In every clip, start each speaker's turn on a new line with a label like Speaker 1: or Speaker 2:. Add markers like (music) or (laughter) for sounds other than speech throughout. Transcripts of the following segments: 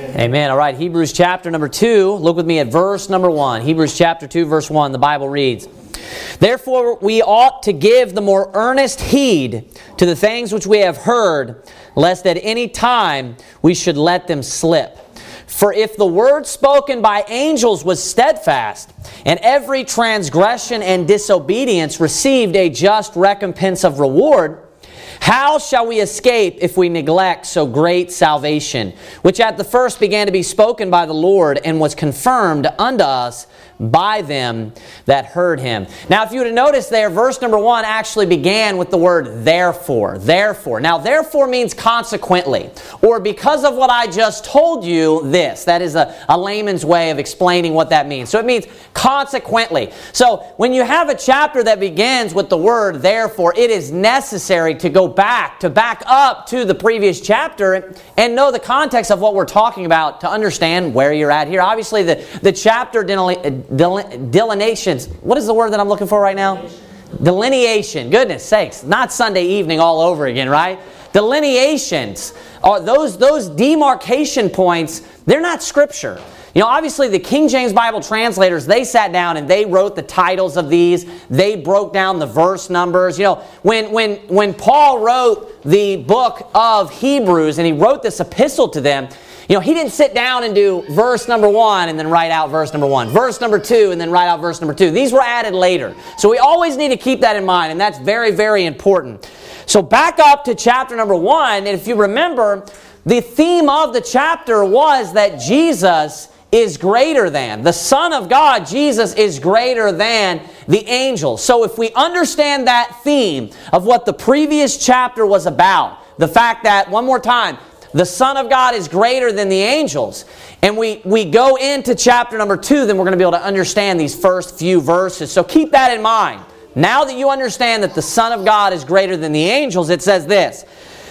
Speaker 1: Amen. All right, Hebrews chapter number 2. Look with me at verse number 1. Hebrews chapter 2, verse 1. The Bible reads Therefore, we ought to give the more earnest heed to the things which we have heard, lest at any time we should let them slip. For if the word spoken by angels was steadfast, and every transgression and disobedience received a just recompense of reward, how shall we escape if we neglect so great salvation, which at the first began to be spoken by the Lord and was confirmed unto us by them that heard him. Now, if you would have noticed there, verse number one actually began with the word therefore. Therefore. Now, therefore means consequently, or because of what I just told you, this. That is a, a layman's way of explaining what that means. So it means consequently. So when you have a chapter that begins with the word therefore, it is necessary to go back, to back up to the previous chapter and know the context of what we're talking about to understand where you're at here. Obviously, the, the chapter delineations. What is the word that I'm looking for right now? Delineation. Goodness sakes, not Sunday evening all over again, right? Delineations are those those demarcation points. They're not scripture. You know, obviously the King James Bible translators, they sat down and they wrote the titles of these. They broke down the verse numbers. You know, when when when Paul wrote the book of Hebrews and he wrote this epistle to them, you know, he didn't sit down and do verse number one and then write out verse number one, verse number two and then write out verse number two. These were added later. So we always need to keep that in mind, and that's very, very important. So back up to chapter number one, and if you remember, the theme of the chapter was that Jesus is greater than. The Son of God, Jesus, is greater than the angels. So if we understand that theme of what the previous chapter was about, the fact that, one more time, the Son of God is greater than the angels. And we, we go into chapter number two, then we're going to be able to understand these first few verses. So keep that in mind. Now that you understand that the Son of God is greater than the angels, it says this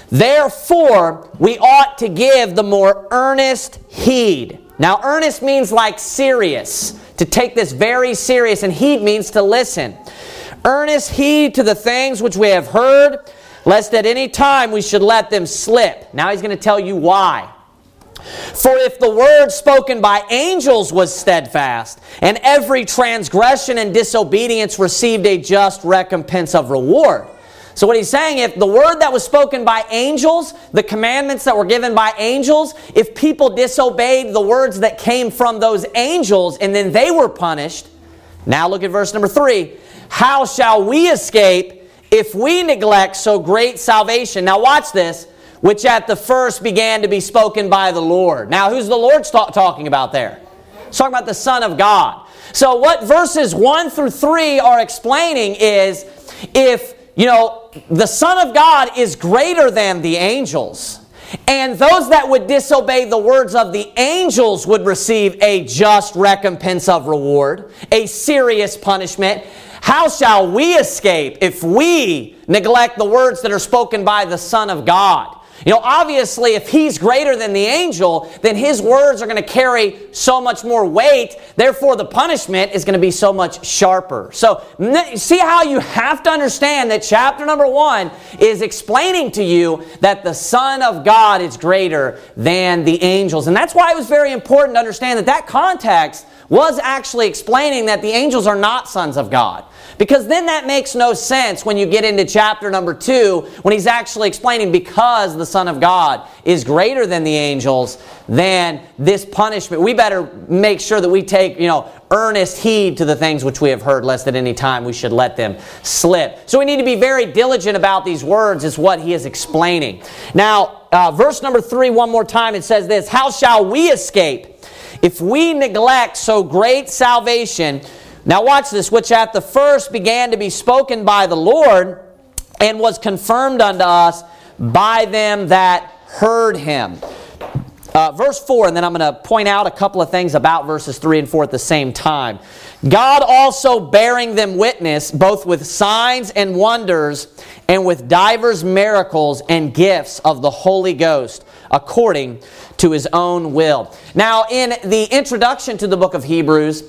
Speaker 1: Therefore, we ought to give the more earnest heed. Now, earnest means like serious, to take this very serious, and heed means to listen. Earnest heed to the things which we have heard lest at any time we should let them slip. Now he's going to tell you why. For if the word spoken by angels was steadfast, and every transgression and disobedience received a just recompense of reward. So, what he's saying, if the word that was spoken by angels, the commandments that were given by angels, if people disobeyed the words that came from those angels and then they were punished, now look at verse number three. How shall we escape if we neglect so great salvation, now watch this, which at the first began to be spoken by the Lord. Now, who's the Lord talking about there? He's talking about the Son of God. So, what verses 1 through 3 are explaining is if, you know, the Son of God is greater than the angels, and those that would disobey the words of the angels would receive a just recompense of reward, a serious punishment. How shall we escape if we neglect the words that are spoken by the Son of God? You know, obviously, if he's greater than the angel, then his words are going to carry so much more weight. Therefore, the punishment is going to be so much sharper. So, see how you have to understand that chapter number one is explaining to you that the Son of God is greater than the angels. And that's why it was very important to understand that that context was actually explaining that the angels are not sons of God. Because then that makes no sense when you get into chapter number two, when he's actually explaining because the Son of God is greater than the angels, than this punishment. We better make sure that we take, you know, earnest heed to the things which we have heard, lest at any time we should let them slip. So we need to be very diligent about these words, is what he is explaining. Now, uh, verse number three, one more time, it says this How shall we escape if we neglect so great salvation? Now, watch this, which at the first began to be spoken by the Lord and was confirmed unto us by them that heard him. Uh, verse 4, and then I'm going to point out a couple of things about verses 3 and 4 at the same time. God also bearing them witness, both with signs and wonders, and with divers miracles and gifts of the Holy Ghost, according to his own will. Now, in the introduction to the book of Hebrews,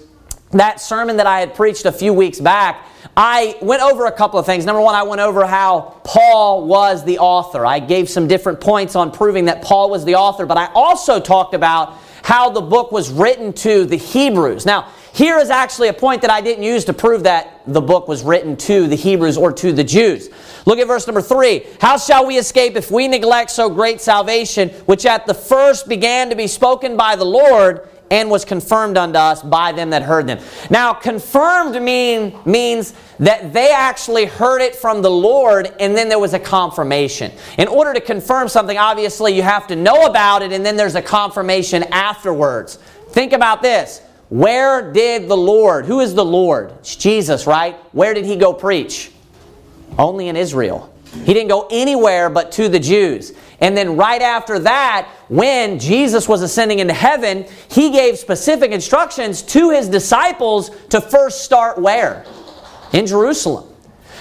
Speaker 1: that sermon that I had preached a few weeks back, I went over a couple of things. Number one, I went over how Paul was the author. I gave some different points on proving that Paul was the author, but I also talked about how the book was written to the Hebrews. Now, here is actually a point that I didn't use to prove that the book was written to the Hebrews or to the Jews. Look at verse number three. How shall we escape if we neglect so great salvation, which at the first began to be spoken by the Lord and was confirmed unto us by them that heard them. Now, confirmed mean, means that they actually heard it from the Lord and then there was a confirmation. In order to confirm something, obviously you have to know about it and then there's a confirmation afterwards. Think about this. Where did the Lord, who is the Lord? It's Jesus, right? Where did he go preach? Only in Israel. He didn't go anywhere but to the Jews. And then right after that, when Jesus was ascending into heaven, he gave specific instructions to his disciples to first start where? In Jerusalem.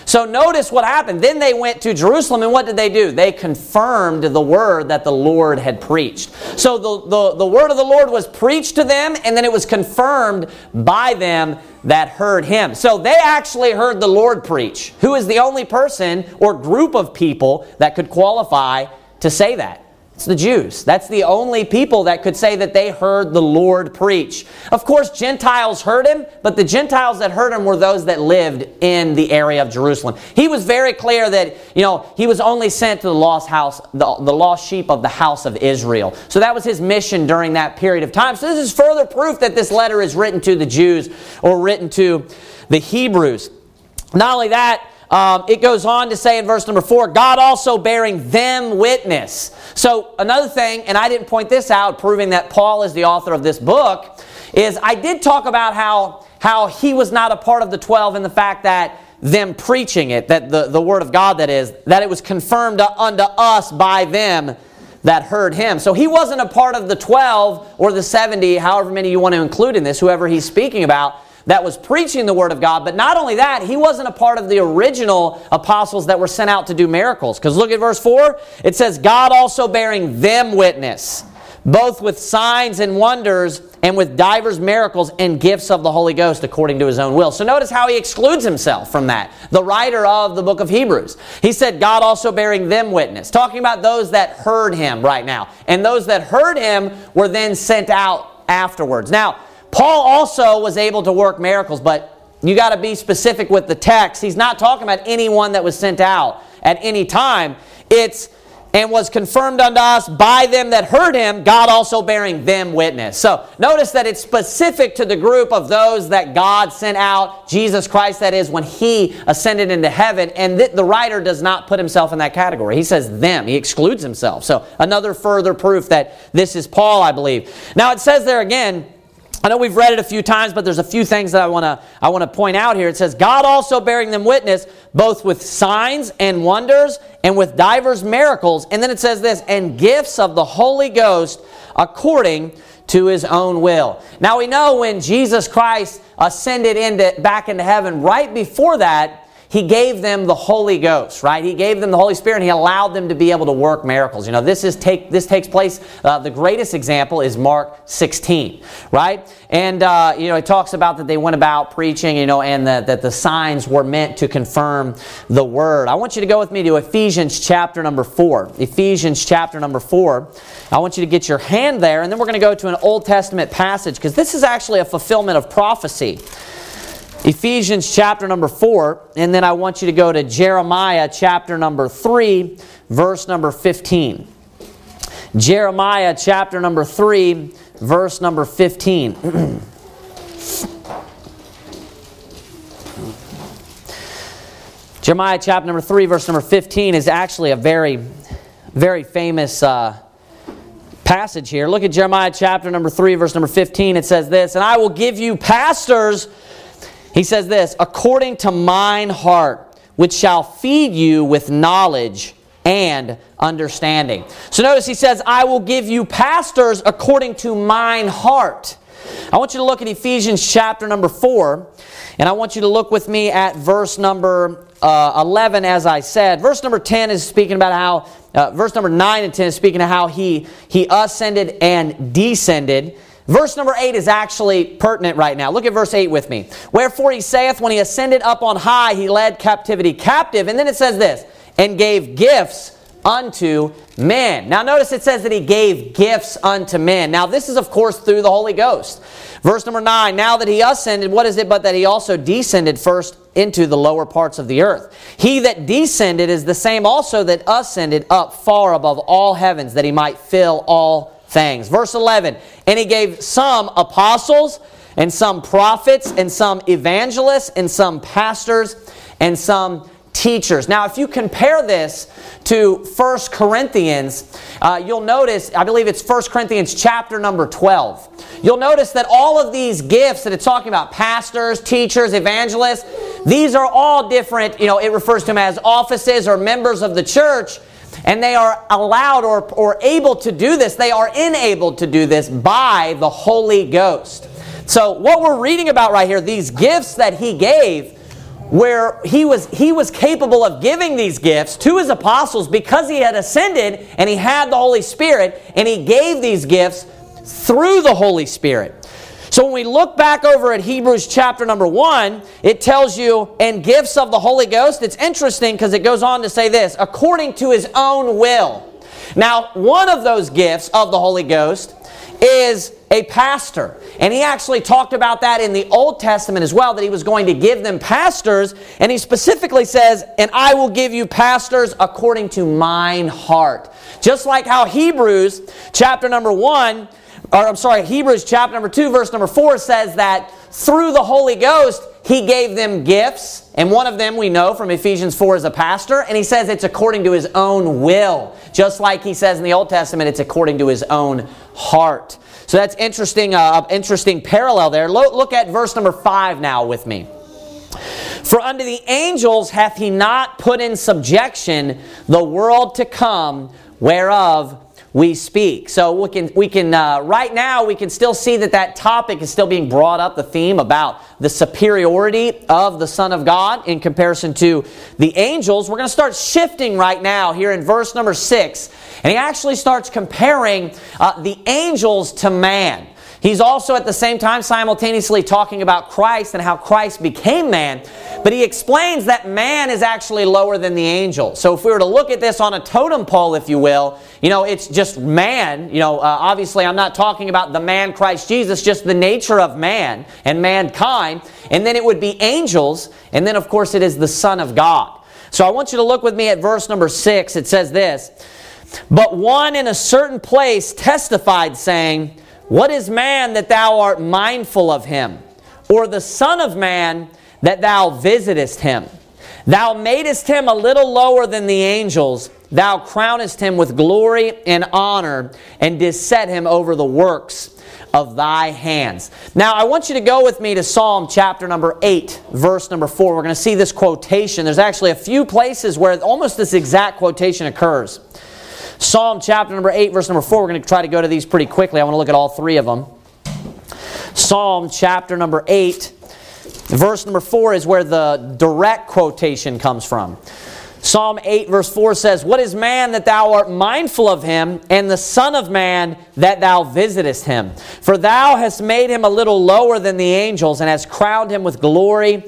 Speaker 1: So notice what happened. Then they went to Jerusalem, and what did they do? They confirmed the word that the Lord had preached. So the, the, the word of the Lord was preached to them, and then it was confirmed by them that heard him. So they actually heard the Lord preach, who is the only person or group of people that could qualify to say that. It's the Jews. That's the only people that could say that they heard the Lord preach. Of course, Gentiles heard him, but the Gentiles that heard him were those that lived in the area of Jerusalem. He was very clear that, you know, he was only sent to the lost house, the, the lost sheep of the house of Israel. So that was his mission during that period of time. So this is further proof that this letter is written to the Jews or written to the Hebrews. Not only that, um, it goes on to say in verse number four, God also bearing them witness. So, another thing, and I didn't point this out, proving that Paul is the author of this book, is I did talk about how, how he was not a part of the 12 and the fact that them preaching it, that the, the word of God that is, that it was confirmed unto us by them that heard him. So he wasn't a part of the 12 or the 70, however many you want to include in this, whoever he's speaking about that was preaching the Word of God. But not only that, he wasn't a part of the original apostles that were sent out to do miracles. Because look at verse 4. It says, God also bearing them witness, both with signs and wonders and with divers miracles and gifts of the Holy Ghost according to his own will. So notice how he excludes himself from that. The writer of the book of Hebrews. He said, God also bearing them witness. Talking about those that heard him right now. And those that heard him were then sent out afterwards. Now, Paul also was able to work miracles, but you got to be specific with the text. He's not talking about anyone that was sent out at any time. It's and was confirmed unto us by them that heard him, God also bearing them witness. So notice that it's specific to the group of those that God sent out, Jesus Christ, that is, when he ascended into heaven. And th- the writer does not put himself in that category. He says them, he excludes himself. So another further proof that this is Paul, I believe. Now it says there again, I know we've read it a few times, but there's a few things that I want to I want to point out here. It says, God also bearing them witness, both with signs and wonders, and with divers miracles. And then it says this, and gifts of the Holy Ghost according to his own will. Now we know when Jesus Christ ascended into back into heaven, right before that, he gave them the Holy Ghost, right? He gave them the Holy Spirit and He allowed them to be able to work miracles. You know, this is take this takes place. Uh, the greatest example is Mark 16, right? And uh, you know, it talks about that they went about preaching, you know, and the, that the signs were meant to confirm the word. I want you to go with me to Ephesians chapter number four. Ephesians chapter number four. I want you to get your hand there, and then we're going to go to an Old Testament passage because this is actually a fulfillment of prophecy. Ephesians chapter number 4, and then I want you to go to Jeremiah chapter number 3, verse number 15. Jeremiah chapter number 3, verse number 15. (clears throat) Jeremiah chapter number 3, verse number 15 is actually a very, very famous uh, passage here. Look at Jeremiah chapter number 3, verse number 15. It says this And I will give you pastors he says this according to mine heart, which shall feed you with knowledge and understanding. So notice he says, I will give you pastors according to mine heart. I want you to look at Ephesians chapter number 4, and I want you to look with me at verse number uh, 11, as I said. Verse number 10 is speaking about how, uh, verse number 9 and 10 is speaking of how he, he ascended and descended. Verse number 8 is actually pertinent right now. Look at verse 8 with me. Wherefore he saith, when he ascended up on high, he led captivity captive. And then it says this, and gave gifts unto men. Now notice it says that he gave gifts unto men. Now this is of course through the Holy Ghost. Verse number 9, now that he ascended, what is it but that he also descended first into the lower parts of the earth? He that descended is the same also that ascended up far above all heavens, that he might fill all things. Verse 11, and he gave some apostles, and some prophets, and some evangelists, and some pastors, and some teachers. Now, if you compare this to 1 Corinthians, uh, you'll notice, I believe it's 1 Corinthians chapter number 12. You'll notice that all of these gifts that it's talking about, pastors, teachers, evangelists, these are all different, you know, it refers to them as offices or members of the church and they are allowed or, or able to do this, they are enabled to do this by the Holy Ghost. So, what we're reading about right here, these gifts that he gave, where he was, he was capable of giving these gifts to his apostles because he had ascended and he had the Holy Spirit, and he gave these gifts through the Holy Spirit. So when we look back over at Hebrews chapter number 1, it tells you, and gifts of the Holy Ghost. It's interesting because it goes on to say this according to his own will. Now, one of those gifts of the Holy Ghost is a pastor. And he actually talked about that in the Old Testament as well, that he was going to give them pastors. And he specifically says, And I will give you pastors according to mine heart. Just like how Hebrews chapter number 1 or I'm sorry, Hebrews chapter number 2, verse number 4 says that through the Holy Ghost, he gave them gifts. And one of them we know from Ephesians 4 is a pastor. And he says it's according to his own will. Just like he says in the Old Testament, it's according to his own heart. So that's interesting, uh, interesting parallel there. Look at verse number 5 now with me. For unto the angels hath he not put in subjection the world to come, whereof we speak. So we can, we can uh, right now, we can still see that that topic is still being brought up, the theme about the superiority of the Son of God in comparison to the angels. We're going to start shifting right now here in verse number six. And he actually starts comparing uh, the angels to man. He's also at the same time simultaneously talking about Christ and how Christ became man, but he explains that man is actually lower than the angel. So if we were to look at this on a totem pole, if you will, you know, it's just man. You know, uh, obviously I'm not talking about the man Christ Jesus, just the nature of man and mankind. And then it would be angels, and then of course it is the Son of God. So I want you to look with me at verse number six. It says this, But one in a certain place testified, saying, what is man that thou art mindful of him? Or the Son of Man that thou visitest him? Thou madest him a little lower than the angels. Thou crownest him with glory and honor, and didst set him over the works of thy hands. Now, I want you to go with me to Psalm chapter number 8, verse number 4. We're going to see this quotation. There's actually a few places where almost this exact quotation occurs. Psalm chapter number 8, verse number 4. We're going to try to go to these pretty quickly. I want to look at all three of them. Psalm chapter number 8, verse number 4 is where the direct quotation comes from. Psalm 8, verse 4 says, What is man that thou art mindful of him, and the Son of Man that thou visitest him? For thou hast made him a little lower than the angels, and hast crowned him with glory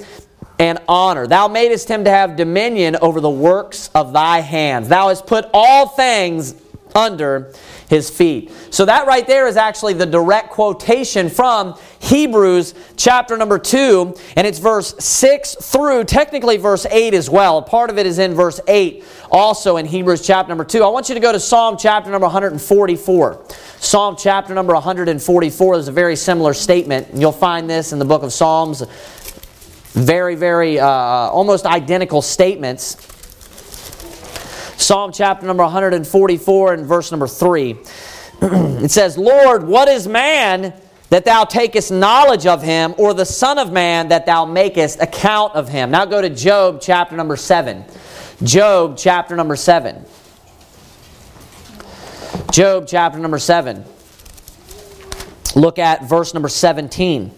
Speaker 1: and honor. Thou madest him to have dominion over the works of thy hands. Thou hast put all things under his feet. So that right there is actually the direct quotation from Hebrews chapter number 2, and it's verse 6 through technically verse 8 as well. A part of it is in verse 8 also in Hebrews chapter number 2. I want you to go to Psalm chapter number 144. Psalm chapter number 144 is a very similar statement. You'll find this in the book of Psalms very, very uh, almost identical statements. Psalm chapter number 144 and verse number 3. (clears throat) it says, Lord, what is man that thou takest knowledge of him, or the Son of Man that thou makest account of him? Now go to Job chapter number 7. Job chapter number 7. Job chapter number 7. Look at verse number 17.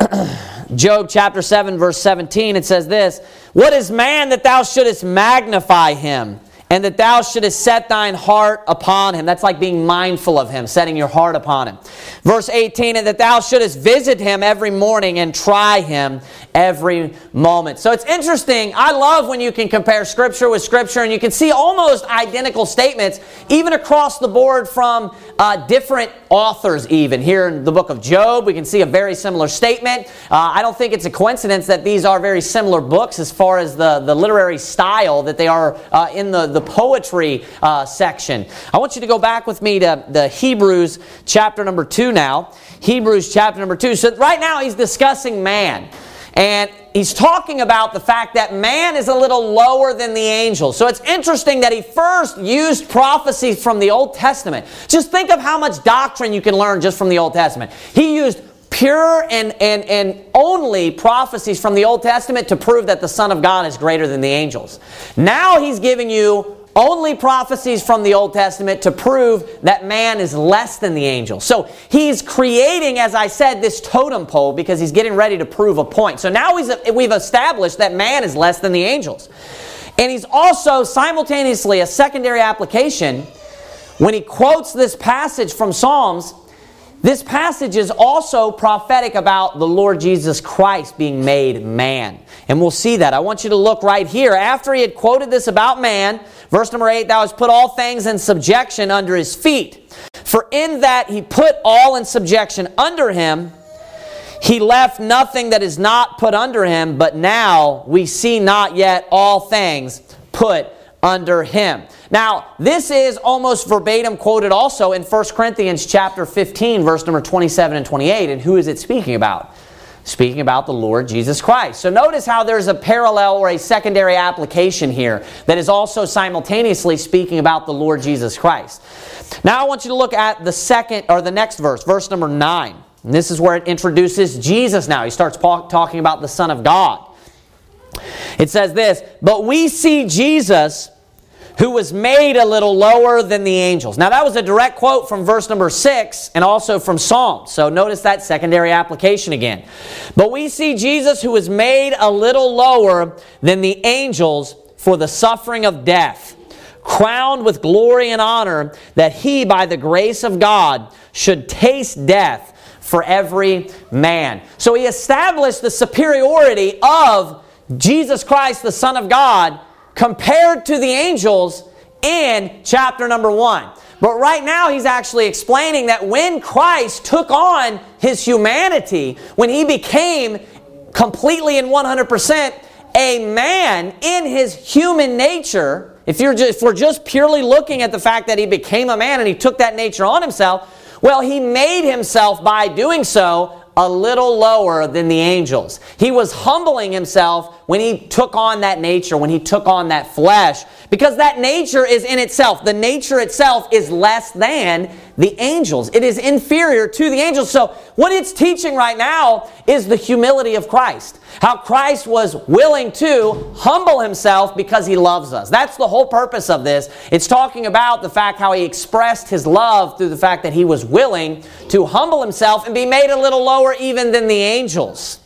Speaker 1: (clears throat) Job chapter 7, verse 17, it says this What is man that thou shouldest magnify him, and that thou shouldest set thine heart upon him. That's like being mindful of him, setting your heart upon him. Verse 18, and that thou shouldest visit him every morning and try him every moment. So it's interesting. I love when you can compare Scripture with Scripture and you can see almost identical statements, even across the board from uh, different authors, even. Here in the book of Job, we can see a very similar statement. Uh, I don't think it's a coincidence that these are very similar books as far as the, the literary style that they are uh, in the, the poetry uh, section. I want you to go back with me to the Hebrews chapter number 2 now. Hebrews chapter number 2. So right now he's discussing man. And he's talking about the fact that man is a little lower than the angels. So it's interesting that he first used prophecies from the Old Testament. Just think of how much doctrine you can learn just from the Old Testament. He used pure and, and, and only prophecies from the Old Testament to prove that the Son of God is greater than the angels. Now he's giving you only prophecies from the Old Testament to prove that man is less than the angels. So he's creating, as I said, this totem pole because he's getting ready to prove a point. So now we've established that man is less than the angels. And he's also simultaneously a secondary application when he quotes this passage from Psalms this passage is also prophetic about the Lord Jesus Christ being made man. And we'll see that. I want you to look right here. After he had quoted this about man, verse number 8, Thou hast put all things in subjection under his feet. For in that he put all in subjection under him, he left nothing that is not put under him, but now we see not yet all things put under him. Now, this is almost verbatim quoted also in 1 Corinthians chapter 15 verse number 27 and 28 and who is it speaking about? Speaking about the Lord Jesus Christ. So notice how there's a parallel or a secondary application here that is also simultaneously speaking about the Lord Jesus Christ. Now I want you to look at the second or the next verse, verse number 9. And this is where it introduces Jesus now. He starts talking about the Son of God. It says this, but we see Jesus who was made a little lower than the angels. Now, that was a direct quote from verse number 6 and also from Psalms. So notice that secondary application again. But we see Jesus who was made a little lower than the angels for the suffering of death, crowned with glory and honor, that he, by the grace of God, should taste death for every man. So he established the superiority of Jesus Christ, the Son of God, compared to the angels in chapter number one. But right now, he's actually explaining that when Christ took on his humanity, when he became completely and 100% a man in his human nature, if, you're just, if we're just purely looking at the fact that he became a man and he took that nature on himself, well, he made himself by doing so a little lower than the angels. He was humbling himself when he took on that nature, when he took on that flesh, because that nature is in itself. The nature itself is less than the angels. It is inferior to the angels. So, what it's teaching right now is the humility of Christ. How Christ was willing to humble himself because he loves us. That's the whole purpose of this. It's talking about the fact how he expressed his love through the fact that he was willing to humble himself and be made a little lower even than the angels.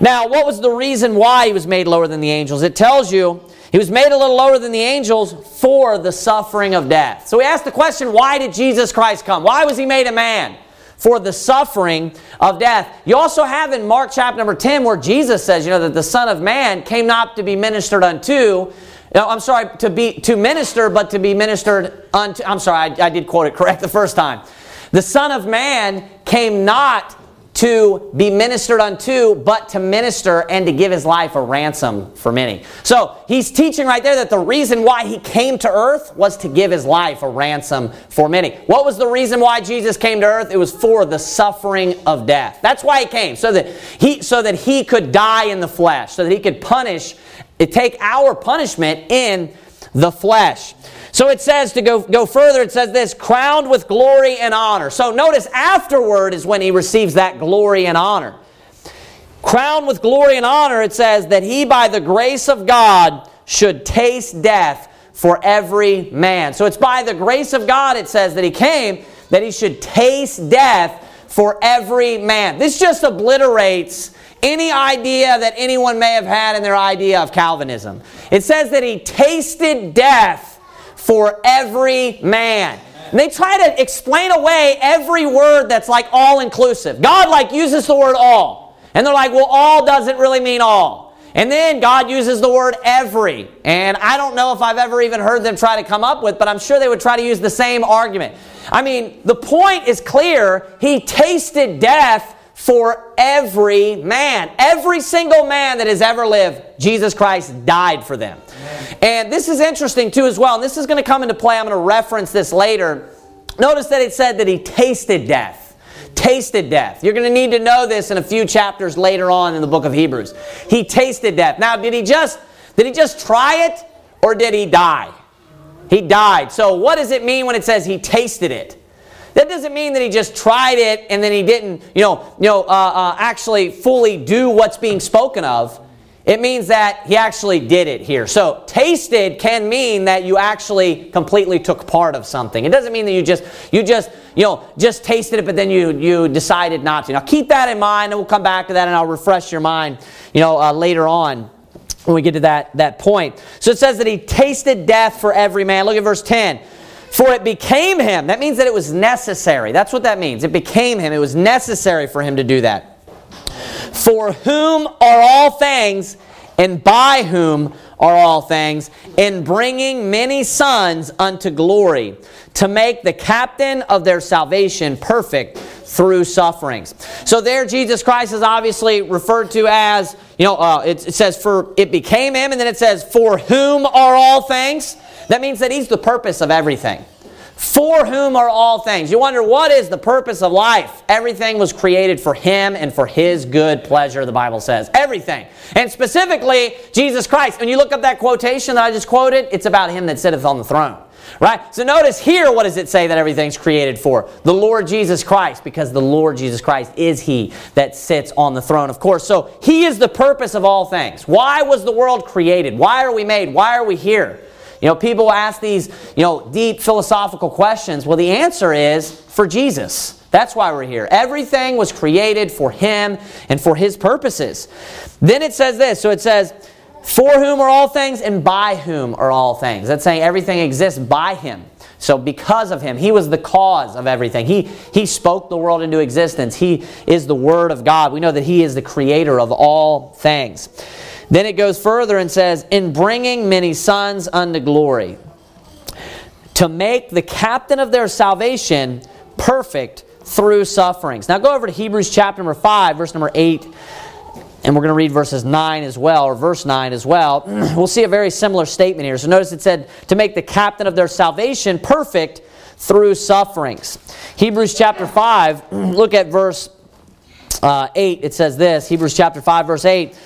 Speaker 1: Now, what was the reason why he was made lower than the angels? It tells you he was made a little lower than the angels for the suffering of death. So we ask the question why did Jesus Christ come? Why was he made a man? for the suffering of death. You also have in Mark chapter number 10 where Jesus says, you know, that the Son of Man came not to be ministered unto, no, I'm sorry, to be to minister, but to be ministered unto. I'm sorry, I, I did quote it (laughs) correct the first time. The Son of Man came not to be ministered unto, but to minister and to give his life a ransom for many. So he's teaching right there that the reason why he came to earth was to give his life a ransom for many. What was the reason why Jesus came to earth? It was for the suffering of death. That's why he came, so that he so that he could die in the flesh, so that he could punish, take our punishment in the flesh. So it says to go, go further, it says this crowned with glory and honor. So notice afterward is when he receives that glory and honor. Crowned with glory and honor, it says that he by the grace of God should taste death for every man. So it's by the grace of God, it says, that he came, that he should taste death for every man. This just obliterates any idea that anyone may have had in their idea of Calvinism. It says that he tasted death for every man. And they try to explain away every word that's like all inclusive. God like uses the word all. And they're like, well, all doesn't really mean all. And then God uses the word every. And I don't know if I've ever even heard them try to come up with, but I'm sure they would try to use the same argument. I mean, the point is clear. He tasted death for every man. Every single man that has ever lived, Jesus Christ died for them. And this is interesting too, as well. And this is going to come into play. I'm going to reference this later. Notice that it said that he tasted death. Tasted death. You're going to need to know this in a few chapters later on in the book of Hebrews. He tasted death. Now, did he just did he just try it or did he die? He died. So, what does it mean when it says he tasted it? That doesn't mean that he just tried it and then he didn't, you know, you know, uh, uh, actually fully do what's being spoken of. It means that he actually did it here. So, tasted can mean that you actually completely took part of something. It doesn't mean that you just, you just, you know, just tasted it, but then you you decided not to. Now, keep that in mind, and we'll come back to that, and I'll refresh your mind, you know, uh, later on when we get to that that point. So it says that he tasted death for every man. Look at verse ten. For it became him. That means that it was necessary. That's what that means. It became him. It was necessary for him to do that. For whom are all things, and by whom are all things, in bringing many sons unto glory, to make the captain of their salvation perfect through sufferings. So there, Jesus Christ is obviously referred to as, you know, uh, it, it says, for it became him, and then it says, for whom are all things. That means that He's the purpose of everything. For whom are all things? You wonder, what is the purpose of life? Everything was created for Him and for His good pleasure, the Bible says. Everything. And specifically, Jesus Christ. When you look up that quotation that I just quoted, it's about Him that sitteth on the throne. Right? So notice here, what does it say that everything's created for? The Lord Jesus Christ, because the Lord Jesus Christ is He that sits on the throne, of course. So He is the purpose of all things. Why was the world created? Why are we made? Why are we here? You know, people ask these, you know, deep philosophical questions. Well, the answer is for Jesus. That's why we're here. Everything was created for Him and for His purposes. Then it says this. So it says, For whom are all things and by whom are all things. That's saying everything exists by Him. So because of him, he was the cause of everything. He, he spoke the world into existence. He is the Word of God. We know that he is the creator of all things. Then it goes further and says, In bringing many sons unto glory, to make the captain of their salvation perfect through sufferings. Now go over to Hebrews chapter number 5, verse number 8, and we're going to read verses 9 as well, or verse 9 as well. (clears throat) we'll see a very similar statement here. So notice it said, To make the captain of their salvation perfect through sufferings. Hebrews chapter 5, (clears throat) look at verse uh, 8. It says this Hebrews chapter 5, verse 8.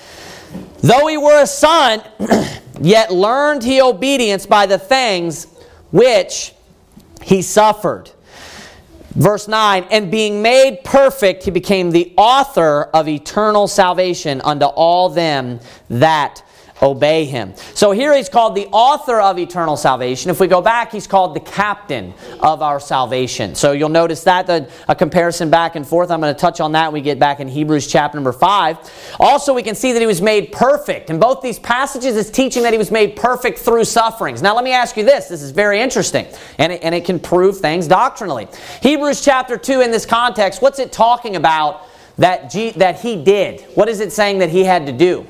Speaker 1: Though he were a son, (clears throat) yet learned he obedience by the things which he suffered. Verse 9, and being made perfect, he became the author of eternal salvation unto all them that obey him. So here he's called the author of eternal salvation. If we go back, he's called the captain of our salvation. So you'll notice that the, a comparison back and forth. I'm going to touch on that when we get back in Hebrews chapter number 5. Also, we can see that he was made perfect. In both these passages, it's teaching that he was made perfect through sufferings. Now, let me ask you this. This is very interesting, and it, and it can prove things doctrinally. Hebrews chapter 2, in this context, what's it talking about that, G, that he did? What is it saying that he had to do?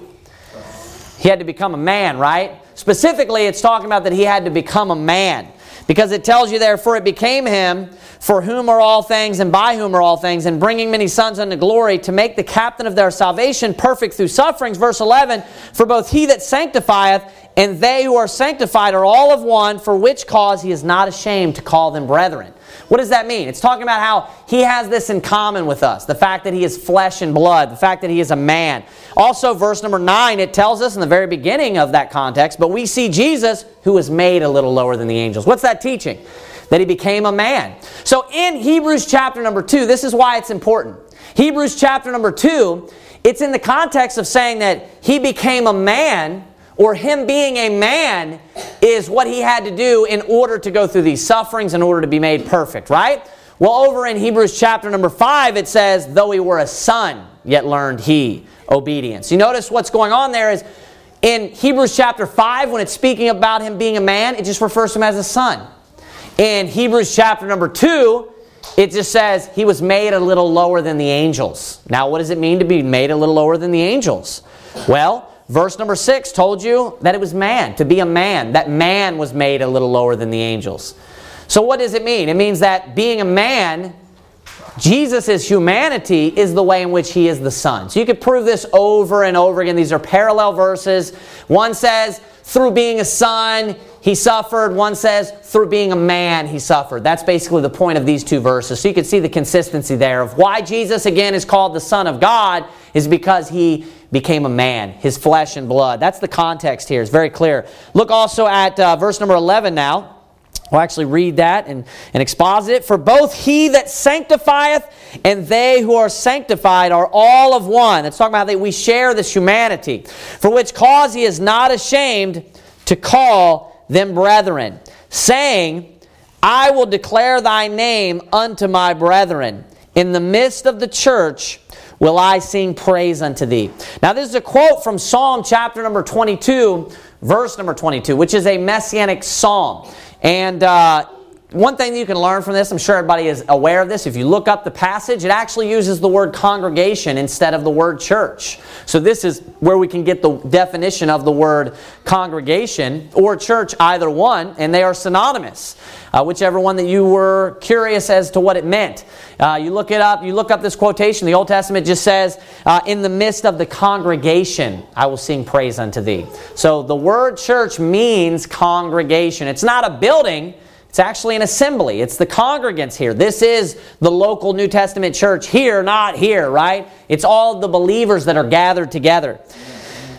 Speaker 1: He had to become a man, right? Specifically, it's talking about that he had to become a man. Because it tells you there, for it became him, for whom are all things, and by whom are all things, and bringing many sons unto glory, to make the captain of their salvation perfect through sufferings. Verse 11, for both he that sanctifieth and they who are sanctified are all of one, for which cause he is not ashamed to call them brethren. What does that mean? It's talking about how he has this in common with us the fact that he is flesh and blood, the fact that he is a man. Also, verse number 9, it tells us in the very beginning of that context, but we see Jesus who was made a little lower than the angels. What's that teaching? That he became a man. So in Hebrews chapter number 2, this is why it's important. Hebrews chapter number 2, it's in the context of saying that he became a man or him being a man is what he had to do in order to go through these sufferings in order to be made perfect, right? Well, over in Hebrews chapter number 5, it says, Though he were a son, yet learned he obedience. You notice what's going on there is In Hebrews chapter 5, when it's speaking about him being a man, it just refers to him as a son. In Hebrews chapter number 2, it just says he was made a little lower than the angels. Now, what does it mean to be made a little lower than the angels? Well, verse number 6 told you that it was man, to be a man. That man was made a little lower than the angels. So, what does it mean? It means that being a man, Jesus' humanity is the way in which he is the Son. So, you could prove this over and over again. These are parallel verses. One says, through being a son, he suffered. One says, through being a man, he suffered. That's basically the point of these two verses. So you can see the consistency there of why Jesus, again, is called the Son of God, is because he became a man, his flesh and blood. That's the context here. It's very clear. Look also at uh, verse number 11 now. We'll actually read that and, and exposit it. For both he that sanctifieth and they who are sanctified are all of one. It's talking about that we share this humanity. For which cause he is not ashamed to call them brethren, saying, I will declare thy name unto my brethren. In the midst of the church will I sing praise unto thee. Now, this is a quote from Psalm chapter number 22, verse number 22, which is a messianic psalm. And uh, one thing that you can learn from this, I'm sure everybody is aware of this. If you look up the passage, it actually uses the word congregation instead of the word church. So, this is where we can get the definition of the word congregation or church, either one, and they are synonymous. Uh, whichever one that you were curious as to what it meant. Uh, you look it up, you look up this quotation. The Old Testament just says, uh, In the midst of the congregation, I will sing praise unto thee. So, the word church means congregation. It's not a building. It's actually an assembly. It's the congregants here. This is the local New Testament church here, not here, right? It's all the believers that are gathered together.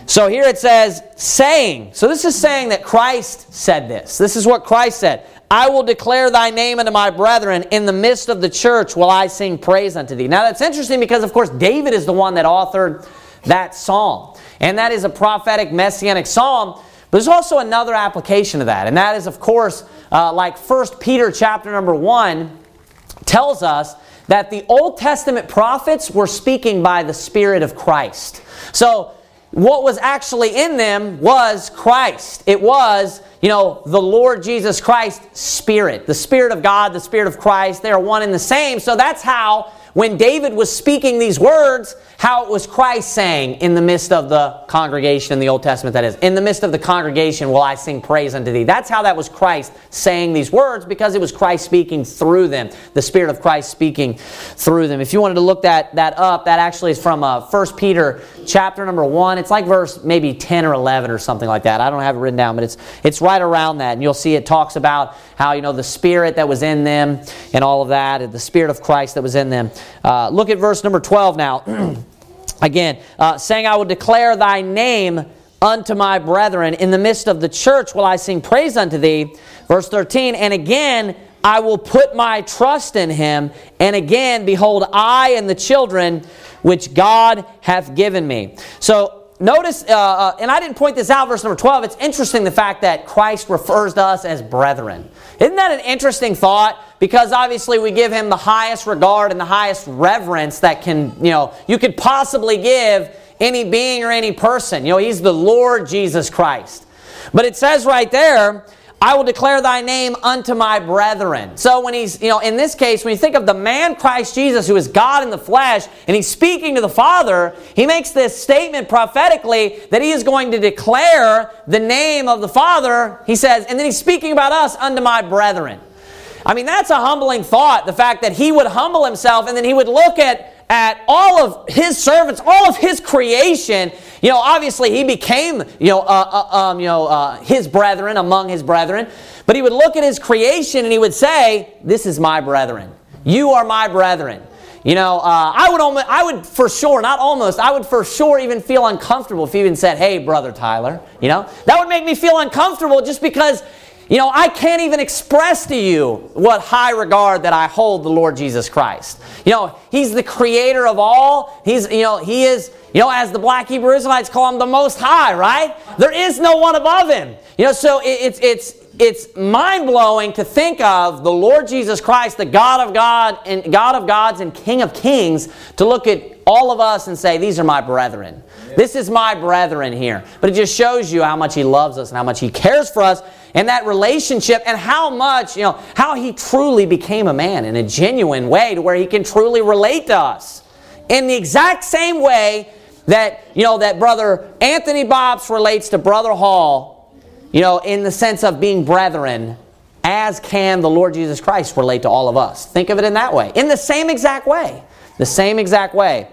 Speaker 1: So here it says, saying. So this is saying that Christ said this. This is what Christ said. I will declare thy name unto my brethren. In the midst of the church will I sing praise unto thee. Now that's interesting because, of course, David is the one that authored that psalm. And that is a prophetic messianic psalm. There's also another application of that. And that is, of course, uh, like 1 Peter chapter number 1 tells us that the Old Testament prophets were speaking by the Spirit of Christ. So, what was actually in them was Christ. It was, you know, the Lord Jesus Christ Spirit. The Spirit of God, the Spirit of Christ, they are one and the same. So that's how when David was speaking these words, how it was Christ saying in the midst of the congregation in the Old Testament, that is, in the midst of the congregation will I sing praise unto thee. That's how that was Christ saying these words because it was Christ speaking through them, the Spirit of Christ speaking through them. If you wanted to look that, that up, that actually is from uh, 1 Peter chapter number 1. It's like verse maybe 10 or 11 or something like that. I don't have it written down, but it's, it's right around that. And you'll see it talks about how, you know, the Spirit that was in them and all of that, the Spirit of Christ that was in them. Uh, look at verse number 12 now. (clears throat) Again, uh, saying, I will declare thy name unto my brethren. In the midst of the church will I sing praise unto thee. Verse 13, and again, I will put my trust in him. And again, behold, I and the children which God hath given me. So notice, uh, uh, and I didn't point this out, verse number 12. It's interesting the fact that Christ refers to us as brethren. Isn't that an interesting thought? Because obviously we give him the highest regard and the highest reverence that can, you know, you could possibly give any being or any person. You know, he's the Lord Jesus Christ. But it says right there, I will declare thy name unto my brethren. So when he's, you know, in this case, when you think of the man Christ Jesus, who is God in the flesh, and he's speaking to the Father, he makes this statement prophetically that he is going to declare the name of the Father, he says, and then he's speaking about us unto my brethren. I mean, that's a humbling thought, the fact that he would humble himself and then he would look at at all of his servants, all of his creation, you know, obviously he became, you know, uh, uh, um, you know, uh, his brethren among his brethren. But he would look at his creation and he would say, "This is my brethren. You are my brethren." You know, uh, I would almost, I would for sure, not almost, I would for sure even feel uncomfortable if he even said, "Hey, brother Tyler." You know, that would make me feel uncomfortable just because you know, I can't even express to you what high regard that I hold the Lord Jesus Christ. You know, He's the creator of all. He's, you know, He is, you know, as the black Hebrew Israelites call Him the Most High, right? There is no one above Him. You know, so it's, it's, it's mind blowing to think of the Lord Jesus Christ, the God of God and God of gods and King of kings, to look at all of us and say, These are my brethren. This is my brethren here. But it just shows you how much He loves us and how much He cares for us and that relationship and how much, you know, how He truly became a man in a genuine way to where He can truly relate to us. In the exact same way that, you know, that brother Anthony Bobs relates to brother Hall, you know, in the sense of being brethren, as can the Lord Jesus Christ relate to all of us. Think of it in that way. In the same exact way. The same exact way.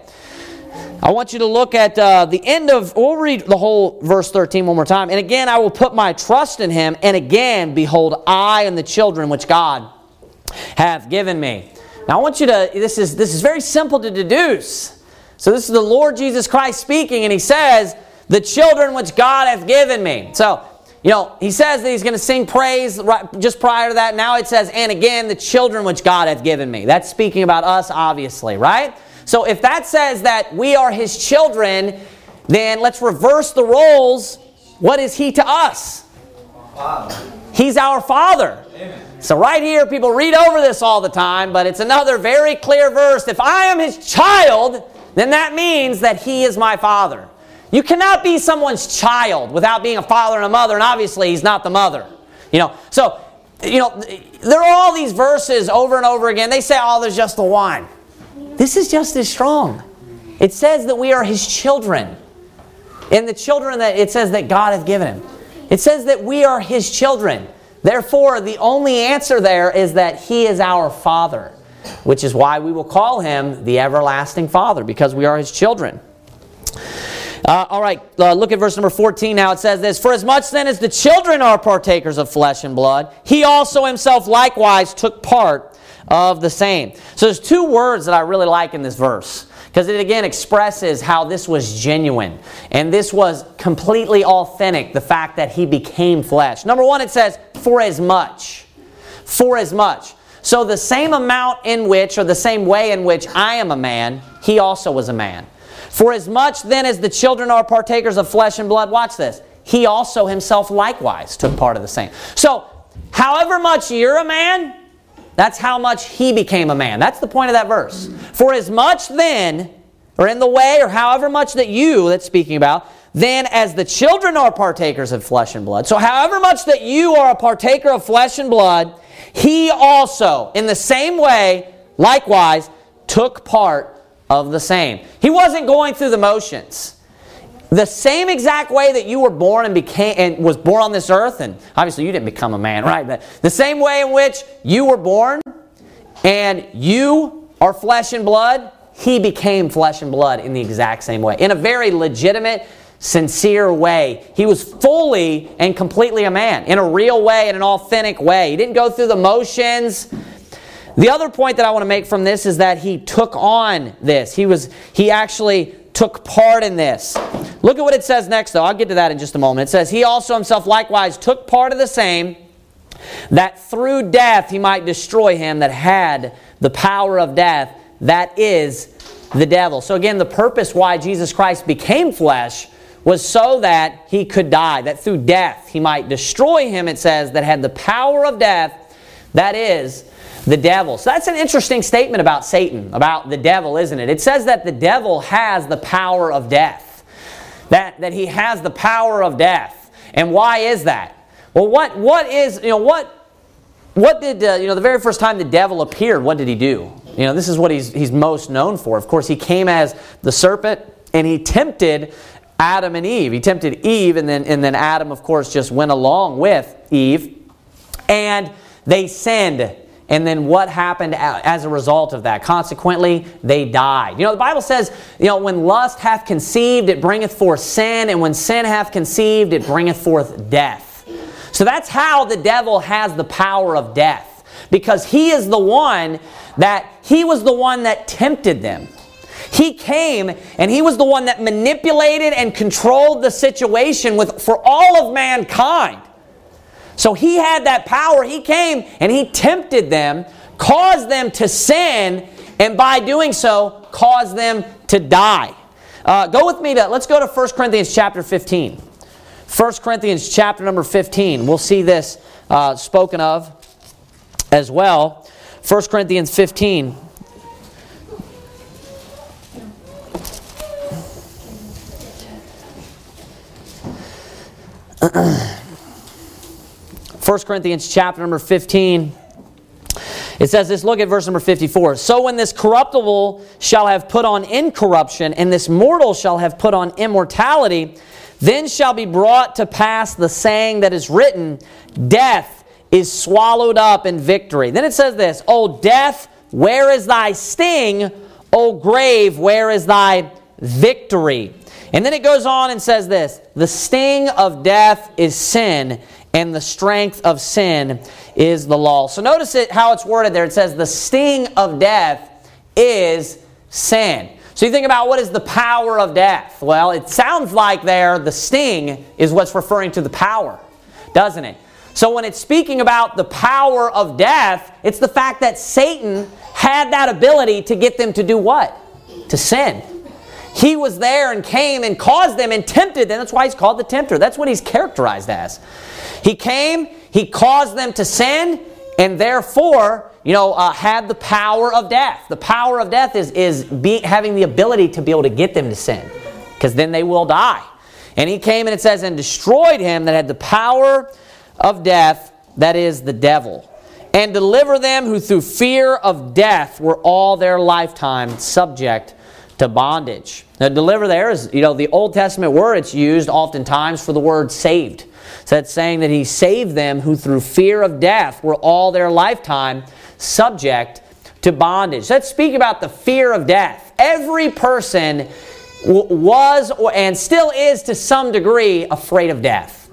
Speaker 1: I want you to look at uh, the end of, we'll read the whole verse 13 one more time. And again, I will put my trust in him. And again, behold, I and the children which God hath given me. Now, I want you to, this is, this is very simple to deduce. So, this is the Lord Jesus Christ speaking, and he says, The children which God hath given me. So, you know, he says that he's going to sing praise right, just prior to that. Now it says, And again, the children which God hath given me. That's speaking about us, obviously, right? So, if that says that we are his children, then let's reverse the roles. What is he to us? He's our Father. So, right here, people read over this all the time, but it's another very clear verse. If I am his child, then that means that he is my Father. You cannot be someone's child without being a father and a mother, and obviously, he's not the mother. You know, so, you know, there are all these verses over and over again. They say, oh, there's just the one. This is just as strong. It says that we are his children. And the children that it says that God hath given him. It says that we are his children. Therefore, the only answer there is that He is our Father, which is why we will call Him the everlasting Father, because we are His children. Uh, all right, uh, look at verse number 14 now. It says this For as much then as the children are partakers of flesh and blood, He also Himself likewise took part of the same. So there's two words that I really like in this verse because it again expresses how this was genuine. And this was completely authentic the fact that he became flesh. Number one it says for as much. For as much. So the same amount in which or the same way in which i am a man he also was a man. For as much then as the children are partakers of flesh and blood watch this he also himself likewise took part of the same so however much you're a man that's how much he became a man. That's the point of that verse. For as much then, or in the way, or however much that you, that's speaking about, then as the children are partakers of flesh and blood. So, however much that you are a partaker of flesh and blood, he also, in the same way, likewise, took part of the same. He wasn't going through the motions. The same exact way that you were born and became and was born on this earth, and obviously you didn't become a man, (laughs) right? But the same way in which you were born and you are flesh and blood, he became flesh and blood in the exact same way. In a very legitimate, sincere way. He was fully and completely a man, in a real way, in an authentic way. He didn't go through the motions. The other point that I want to make from this is that he took on this. He was he actually took part in this. Look at what it says next, though. I'll get to that in just a moment. It says, He also himself likewise took part of the same, that through death he might destroy him that had the power of death, that is the devil. So, again, the purpose why Jesus Christ became flesh was so that he could die, that through death he might destroy him, it says, that had the power of death, that is the devil. So that's an interesting statement about Satan, about the devil, isn't it? It says that the devil has the power of death. That, that he has the power of death. And why is that? Well, what, what is, you know, what, what did, uh, you know, the very first time the devil appeared, what did he do? You know, this is what he's, he's most known for. Of course, he came as the serpent and he tempted Adam and Eve. He tempted Eve, and then, and then Adam, of course, just went along with Eve. And they sinned. And then what happened as a result of that? Consequently, they died. You know, the Bible says, you know, when lust hath conceived, it bringeth forth sin, and when sin hath conceived, it bringeth forth death. So that's how the devil has the power of death. Because he is the one that, he was the one that tempted them. He came and he was the one that manipulated and controlled the situation with, for all of mankind. So he had that power. He came and he tempted them, caused them to sin, and by doing so, caused them to die. Uh, go with me to, let's go to 1 Corinthians chapter 15. 1 Corinthians chapter number 15. We'll see this uh, spoken of as well. 1 Corinthians 15. (clears throat) 1 Corinthians chapter number 15. It says this, look at verse number 54. So when this corruptible shall have put on incorruption, and this mortal shall have put on immortality, then shall be brought to pass the saying that is written, Death is swallowed up in victory. Then it says this, O death, where is thy sting? O grave, where is thy victory? And then it goes on and says this The sting of death is sin, and the strength of sin is the law. So notice it how it's worded there. It says the sting of death is sin. So you think about what is the power of death? Well, it sounds like there the sting is what's referring to the power, doesn't it? So when it's speaking about the power of death, it's the fact that Satan had that ability to get them to do what? To sin. He was there and came and caused them and tempted them. That's why he's called the tempter. That's what he's characterized as. He came, he caused them to sin, and therefore, you know, uh, had the power of death. The power of death is, is be, having the ability to be able to get them to sin, because then they will die. And he came, and it says, and destroyed him that had the power of death, that is the devil, and deliver them who through fear of death were all their lifetime subject to bondage. Now, deliver there is, you know, the Old Testament word it's used oftentimes for the word saved. So that's saying that he saved them who through fear of death were all their lifetime subject to bondage. Let's speak about the fear of death. Every person was and still is to some degree afraid of death.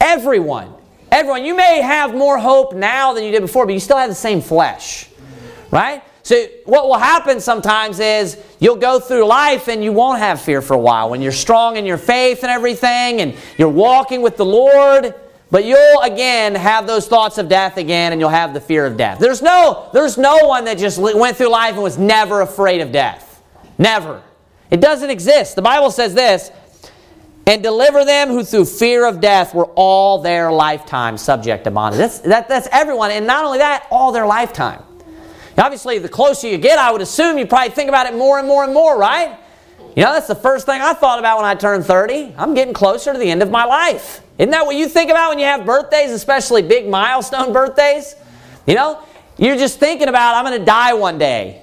Speaker 1: Everyone. Everyone. You may have more hope now than you did before, but you still have the same flesh. Right? So, what will happen sometimes is you'll go through life and you won't have fear for a while when you're strong in your faith and everything and you're walking with the Lord. But you'll again have those thoughts of death again and you'll have the fear of death. There's no, there's no one that just went through life and was never afraid of death. Never. It doesn't exist. The Bible says this and deliver them who through fear of death were all their lifetime subject to bondage. That's, that, that's everyone. And not only that, all their lifetime. Obviously, the closer you get, I would assume you probably think about it more and more and more, right? You know, that's the first thing I thought about when I turned 30. I'm getting closer to the end of my life. Isn't that what you think about when you have birthdays, especially big milestone birthdays? You know, you're just thinking about, I'm going to die one day.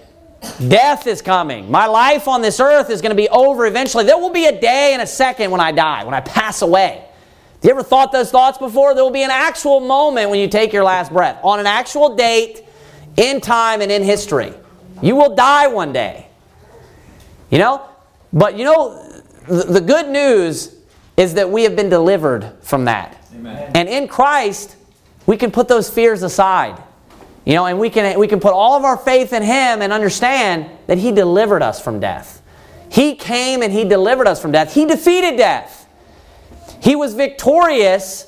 Speaker 1: Death is coming. My life on this earth is going to be over eventually. There will be a day and a second when I die, when I pass away. Have you ever thought those thoughts before? There will be an actual moment when you take your last breath. On an actual date, in time and in history. You will die one day. You know? But you know, the good news is that we have been delivered from that. Amen. And in Christ, we can put those fears aside. You know, and we can, we can put all of our faith in Him and understand that He delivered us from death. He came and He delivered us from death. He defeated death. He was victorious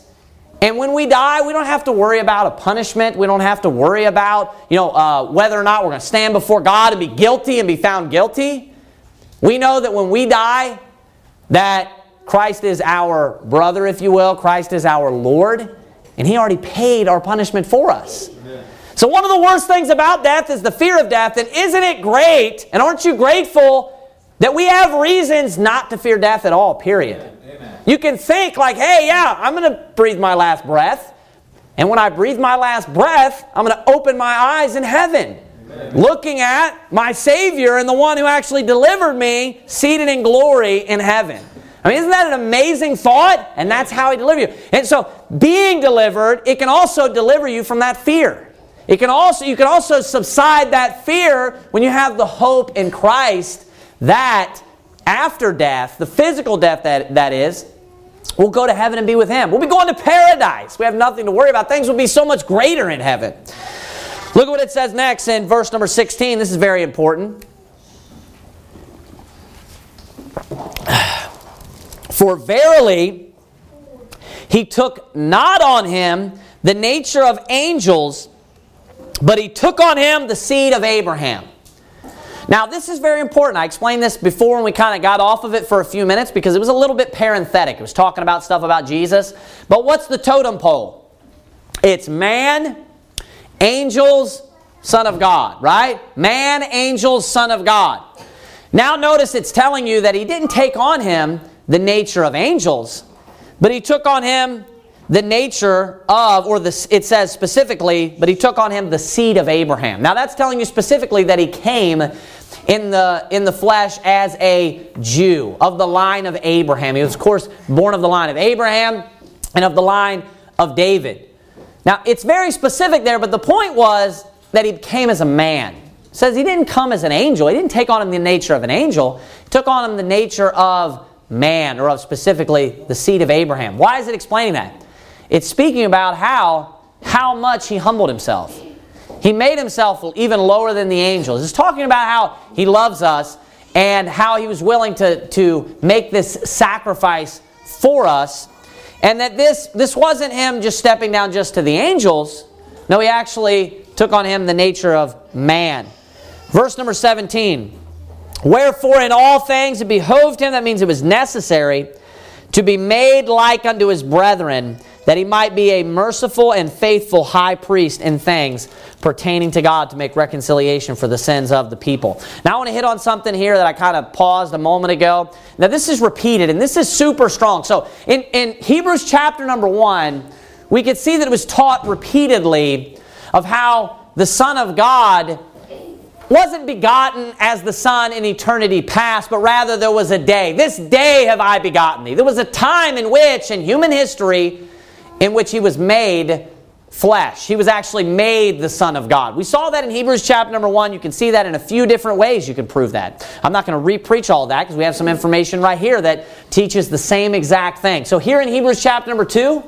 Speaker 1: and when we die, we don't have to worry about a punishment. We don't have to worry about, you know, uh, whether or not we're going to stand before God and be guilty and be found guilty. We know that when we die, that Christ is our brother, if you will. Christ is our Lord. And He already paid our punishment for us. So one of the worst things about death is the fear of death. And isn't it great? And aren't you grateful that we have reasons not to fear death at all, period? You can think like, hey, yeah, I'm going to breathe my last breath. And when I breathe my last breath, I'm going to open my eyes in heaven, Amen. looking at my Savior and the one who actually delivered me, seated in glory in heaven. I mean, isn't that an amazing thought? And that's how He delivered you. And so, being delivered, it can also deliver you from that fear. It can also, you can also subside that fear when you have the hope in Christ that after death, the physical death that, that is, We'll go to heaven and be with Him. We'll be going to paradise. We have nothing to worry about. Things will be so much greater in heaven. Look at what it says next in verse number 16. This is very important. (sighs) For verily, he took not on him the nature of angels, but he took on him the seed of Abraham. Now, this is very important. I explained this before and we kind of got off of it for a few minutes because it was a little bit parenthetic. It was talking about stuff about Jesus. But what's the totem pole? It's man, angels, Son of God, right? Man, angels, Son of God. Now, notice it's telling you that he didn't take on him the nature of angels, But he took on him the nature of, or the, it says specifically, but he took on him the seed of Abraham. Now that's telling you specifically that he came in the, in the flesh as a Jew of the line of Abraham. He was, of course, born of the line of Abraham and of the line of David. Now it's very specific there, but the point was that he came as a man. It says he didn't come as an angel. He didn't take on him the nature of an angel. He took on him the nature of man, or of specifically the seed of Abraham. Why is it explaining that? It's speaking about how, how much he humbled himself. He made himself even lower than the angels. It's talking about how he loves us and how he was willing to, to make this sacrifice for us. And that this, this wasn't him just stepping down just to the angels. No, he actually took on him the nature of man. Verse number 17. Wherefore in all things it behoved him, that means it was necessary, to be made like unto his brethren, that he might be a merciful and faithful high priest in things pertaining to God to make reconciliation for the sins of the people. Now I want to hit on something here that I kind of paused a moment ago. Now this is repeated and this is super strong. So in, in Hebrews chapter number one, we could see that it was taught repeatedly of how the Son of God wasn't begotten as the Son in eternity past, but rather there was a day. This day have I begotten thee. There was a time in which, in human history, in which he was made flesh. He was actually made the Son of God. We saw that in Hebrews chapter number one. You can see that in a few different ways you can prove that. I'm not going to re-preach all that because we have some information right here that teaches the same exact thing. So here in Hebrews chapter number two,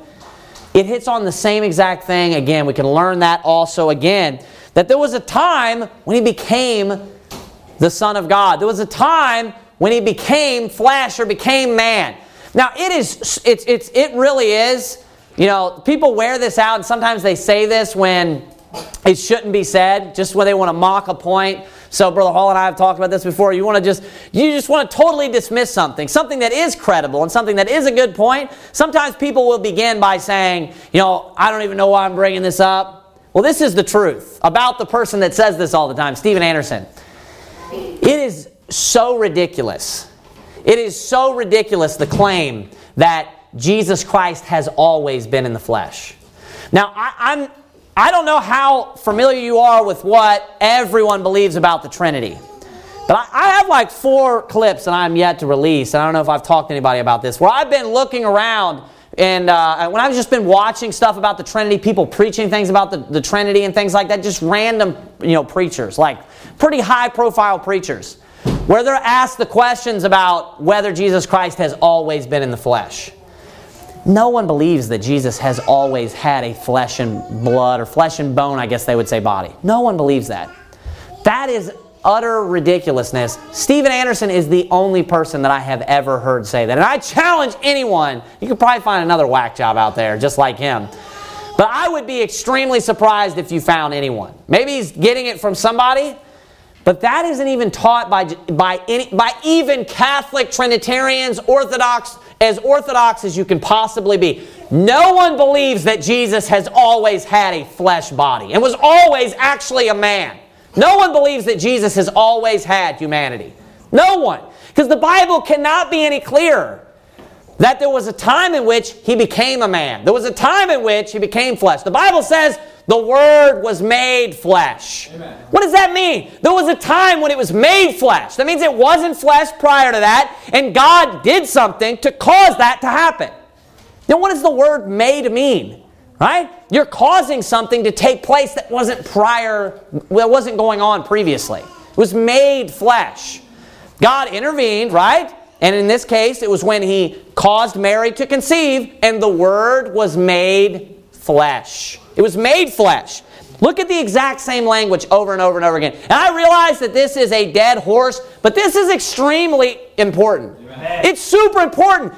Speaker 1: it hits on the same exact thing again. We can learn that also again. That there was a time when he became the Son of God. There was a time when he became flesh or became man. Now it is it's it's it really is you know, people wear this out, and sometimes they say this when it shouldn't be said, just when they want to mock a point. So, Brother Hall and I have talked about this before. You want to just, you just want to totally dismiss something, something that is credible and something that is a good point. Sometimes people will begin by saying, you know, I don't even know why I'm bringing this up. Well, this is the truth about the person that says this all the time, Steven Anderson. It is so ridiculous. It is so ridiculous the claim that Jesus Christ has always been in the flesh. Now, I, I'm, I don't know how familiar you are with what everyone believes about the Trinity. But I, I have like four clips that I'm yet to release. And I don't know if I've talked to anybody about this. Where I've been looking around and uh, when I've just been watching stuff about the Trinity, people preaching things about the, the Trinity and things like that, just random, you know, preachers, like pretty high profile preachers, where they're asked the questions about whether Jesus Christ has always been in the flesh. No one believes that Jesus has always had a flesh and blood, or flesh and bone, I guess they would say, body. No one believes that. That is utter ridiculousness. Steven Anderson is the only person that I have ever heard say that. And I challenge anyone, you could probably find another whack job out there just like him. But I would be extremely surprised if you found anyone. Maybe he's getting it from somebody, but that isn't even taught by, by, any, by even Catholic Trinitarians, Orthodox as orthodox as you can possibly be. No one believes that Jesus has always had a flesh body and was always actually a man. No one believes that Jesus has always had humanity. No one. Because the Bible cannot be any clearer that there was a time in which he became a man. There was a time in which he became flesh. The Bible says the Word was made flesh. Amen. What does that mean? There was a time when it was made flesh. That means it wasn't flesh prior to that, and God did something to cause that to happen. Now, what does the word made mean? Right? You're causing something to take place that wasn't prior, that wasn't going on previously. It was made flesh. God intervened, right? And in this case, it was when he caused Mary to conceive, and the Word was made flesh. It was made flesh. Look at the exact same language over and over and over again. And I realize that this is a dead horse, but this is extremely important. Amen. It's super important.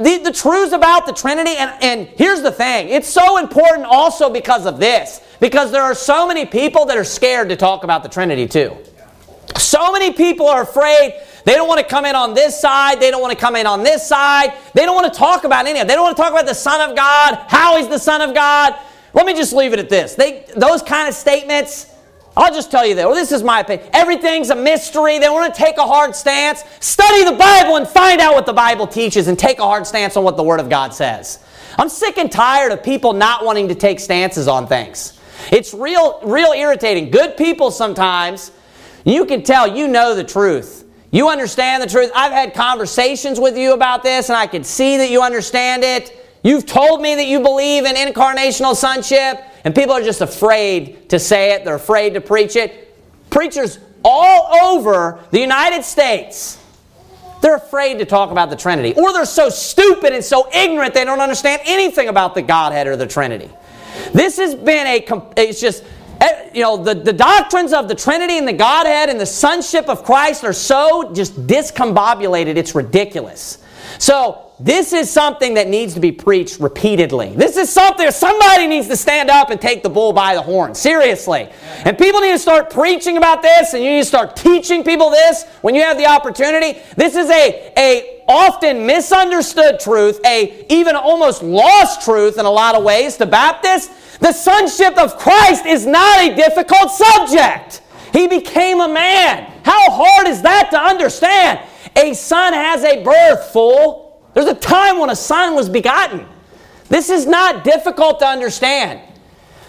Speaker 1: The, the truths about the Trinity, and, and here's the thing it's so important also because of this. Because there are so many people that are scared to talk about the Trinity, too. So many people are afraid. They don't want to come in on this side. They don't want to come in on this side. They don't want to talk about any of it. They don't want to talk about the Son of God, how He's the Son of God. Let me just leave it at this. They, those kind of statements I'll just tell you that. Well, this is my opinion. Everything's a mystery. They want to take a hard stance. Study the Bible and find out what the Bible teaches and take a hard stance on what the Word of God says. I'm sick and tired of people not wanting to take stances on things. It's real, real irritating. Good people sometimes, you can tell you know the truth. You understand the truth. I've had conversations with you about this and I can see that you understand it. You've told me that you believe in incarnational sonship. And people are just afraid to say it, they're afraid to preach it. Preachers all over the United States, they're afraid to talk about the Trinity. Or they're so stupid and so ignorant they don't understand anything about the Godhead or the Trinity. This has been a, it's just, eh, you know, the, the doctrines of the Trinity and the Godhead and the sonship of Christ are so just discombobulated, it's ridiculous. So, this is something that needs to be preached repeatedly. This is something somebody needs to stand up and take the bull by the horn. Seriously. And people need to start preaching about this and you need to start teaching people this when you have the opportunity. This is a, a often misunderstood truth, a even almost lost truth in a lot of ways to Baptists. The sonship of Christ is not a difficult subject. He became a man. How hard is that to understand? A son has a birth, fool. There's a time when a son was begotten. This is not difficult to understand.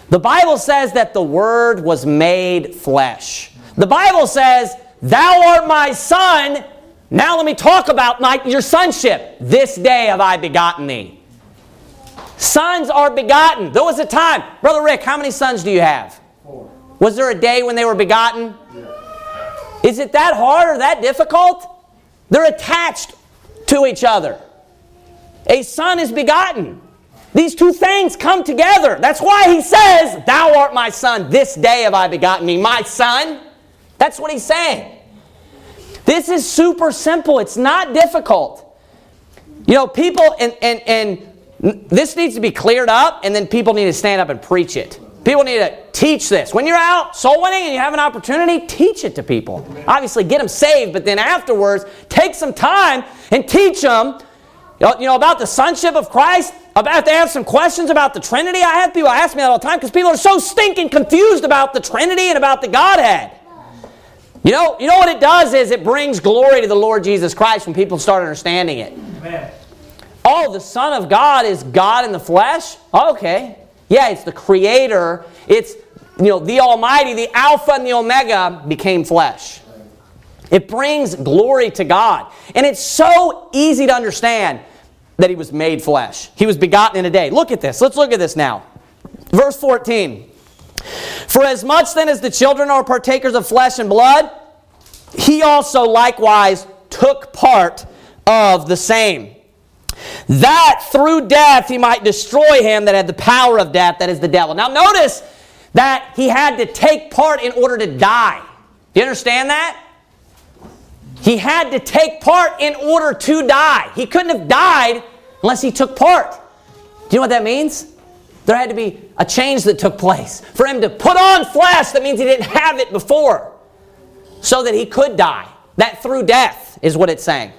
Speaker 1: The Bible says that the Word was made flesh. The Bible says, Thou art my son. Now let me talk about my, your sonship. This day have I begotten thee. Sons are begotten. There was a time. Brother Rick, how many sons do you have? Four. Was there a day when they were begotten? Yeah. Is it that hard or that difficult? They're attached to each other a son is begotten. These two things come together. That's why he says, Thou art my son. This day have I begotten me. My son. That's what he's saying. This is super simple. It's not difficult. You know, people, and, and, and this needs to be cleared up, and then people need to stand up and preach it. People need to teach this. When you're out soul winning and you have an opportunity, teach it to people. Obviously, get them saved, but then afterwards, take some time and teach them you know, about the sonship of Christ, about if they have some questions about the Trinity. I have people ask me that all the time because people are so stinking confused about the Trinity and about the Godhead. You know, you know what it does is it brings glory to the Lord Jesus Christ when people start understanding it. Amen. Oh, the Son of God is God in the flesh? Okay. Yeah, it's the Creator. It's, you know, the Almighty, the Alpha and the Omega became flesh. It brings glory to God. And it's so easy to understand that he was made flesh. He was begotten in a day. Look at this. Let's look at this now. Verse 14. For as much then as the children are partakers of flesh and blood, he also likewise took part of the same. That through death he might destroy him that had the power of death, that is the devil. Now notice that he had to take part in order to die. Do you understand that? He had to take part in order to die. He couldn't have died unless he took part. Do you know what that means? There had to be a change that took place. For him to put on flesh, that means he didn't have it before. So that he could die. That through death is what it's saying.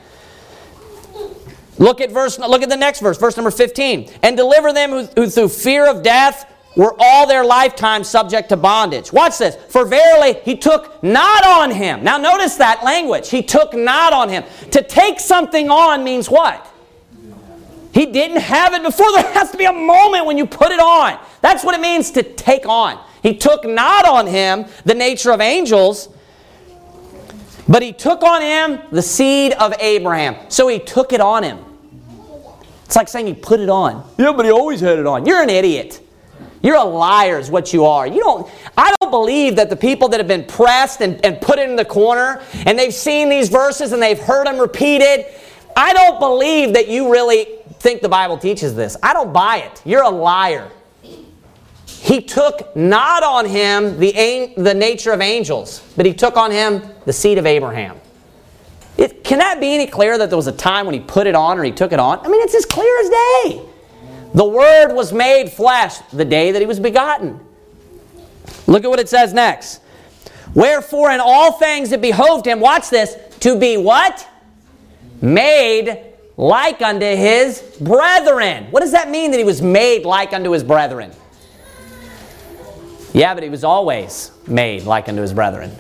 Speaker 1: Look at verse look at the next verse, verse number 15. And deliver them who, who through fear of death were all their lifetime subject to bondage. Watch this. For verily he took not on him. Now notice that language. He took not on him. To take something on means what? He didn't have it before. There has to be a moment when you put it on. That's what it means to take on. He took not on him the nature of angels, but he took on him the seed of Abraham. So he took it on him. It's like saying he put it on. Yeah, but he always had it on. You're an idiot. You're a liar, is what you are. You don't, I don't believe that the people that have been pressed and, and put in the corner and they've seen these verses and they've heard them repeated, I don't believe that you really think the Bible teaches this. I don't buy it. You're a liar. He took not on him the, the nature of angels, but he took on him the seed of Abraham. It, can that be any clearer that there was a time when he put it on or he took it on? I mean, it's as clear as day. The Word was made flesh the day that he was begotten. Look at what it says next. Wherefore, in all things it behoved him, watch this, to be what? Made like unto his brethren. What does that mean that he was made like unto his brethren? Yeah, but he was always made like unto his brethren.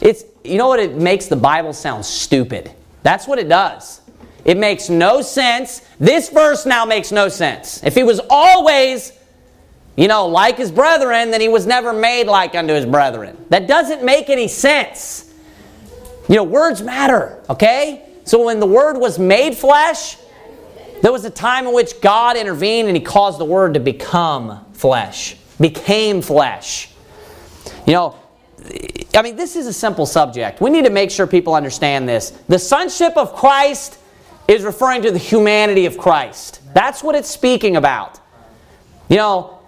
Speaker 1: It's you know what it makes the Bible sound stupid. That's what it does. It makes no sense. This verse now makes no sense. If he was always, you know, like his brethren, then he was never made like unto his brethren. That doesn't make any sense. You know, words matter, okay? So when the word was made flesh, there was a time in which God intervened and he caused the word to become flesh, became flesh. You know, I mean, this is a simple subject. We need to make sure people understand this. The sonship of Christ is referring to the humanity of Christ. That's what it's speaking about. You know,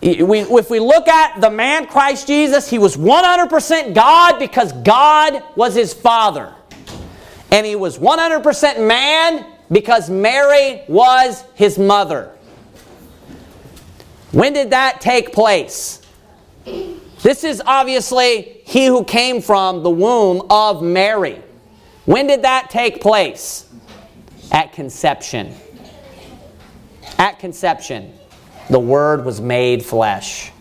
Speaker 1: we, if we look at the man Christ Jesus, he was 100% God because God was his father. And he was 100% man because Mary was his mother. When did that take place? This is obviously he who came from the womb of Mary. When did that take place? At conception. At conception, the Word was made flesh.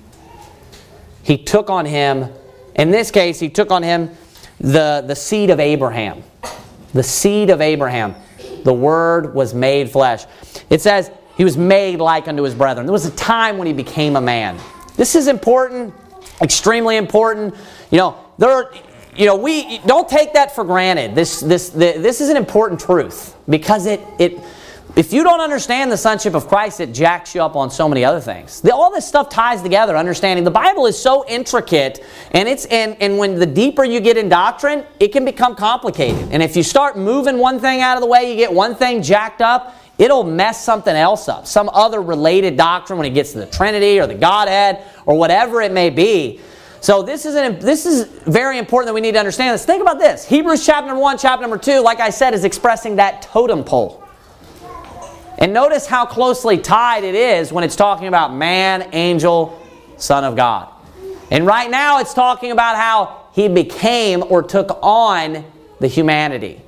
Speaker 1: He took on him, in this case, he took on him the, the seed of Abraham. The seed of Abraham. The Word was made flesh. It says, he was made like unto his brethren. There was a time when he became a man. This is important, extremely important. You know, there are, you know, we don't take that for granted. This, this, this is an important truth because it, it, if you don't understand the sonship of Christ, it jacks you up on so many other things. The, all this stuff ties together, understanding. The Bible is so intricate, and it's and, and when the deeper you get in doctrine, it can become complicated. And if you start moving one thing out of the way, you get one thing jacked up, it'll mess something else up. Some other related doctrine when it gets to the Trinity or the Godhead or whatever it may be. So this is, an, this is very important that we need to understand this. Think about this. Hebrews chapter number 1, chapter number 2, like I said, is expressing that totem pole. And notice how closely tied it is when it's talking about man, angel, son of God. And right now it's talking about how he became or took on the humanity.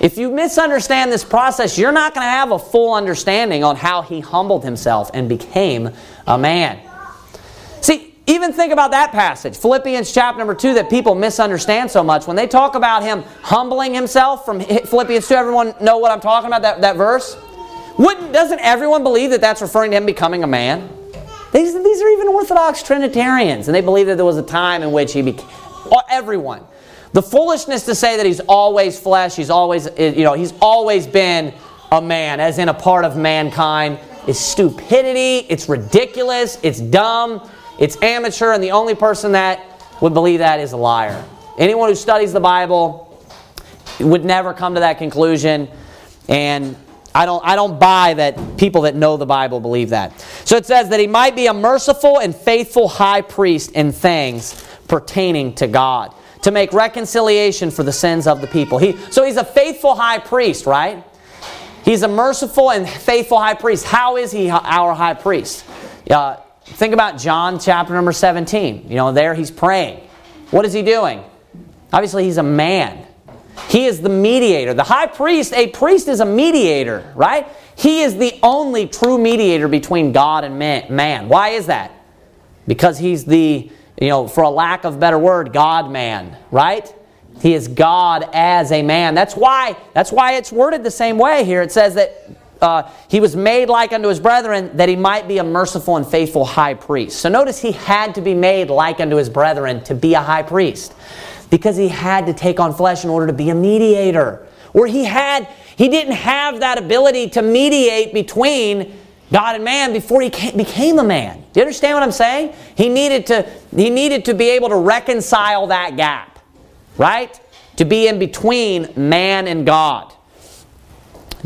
Speaker 1: If you misunderstand this process, you're not going to have a full understanding on how he humbled himself and became a man. See, even think about that passage, Philippians chapter number 2, that people misunderstand so much. When they talk about him humbling himself from Philippians 2, everyone know what I'm talking about, that, that verse? Wouldn't, doesn't everyone believe that that's referring to him becoming a man? These, these are even Orthodox Trinitarians, and they believe that there was a time in which he became, everyone. The foolishness to say that he's always flesh, he's always, eh, you know, he's always been a man, as in a part of mankind, is stupidity, it's ridiculous, it's dumb, it's amateur, and the only person that would believe that is a liar. Anyone who studies the Bible would never come to that conclusion, and I don't, I don't buy that people that know the Bible believe that. So it says that he might be a merciful and faithful high priest in things pertaining to God, to make reconciliation for the sins of the people. He, so he's a faithful high priest, right? He's a merciful and faithful high priest. How is he our high priest? Uh, Think about John chapter number 17. You know, there he's praying. What is he doing? Obviously, he's a man. He is the mediator. The high priest, a priest is a mediator, right? He is the only true mediator between God and man. Why is that? Because he's the, you know, for a lack of better word, God man, right? He is God as a man. That's why, that's why it's worded the same way here. It says that uh, he was made like unto his brethren that he might be a merciful and faithful high priest. So notice he had to be made like unto his brethren to be a high priest because he had to take on flesh in order to be a mediator. Where he had he didn't have that ability to mediate between God and man before he became a man. Do you understand what I'm saying? He needed to he needed to be able to reconcile that gap. Right? To be in between man and God.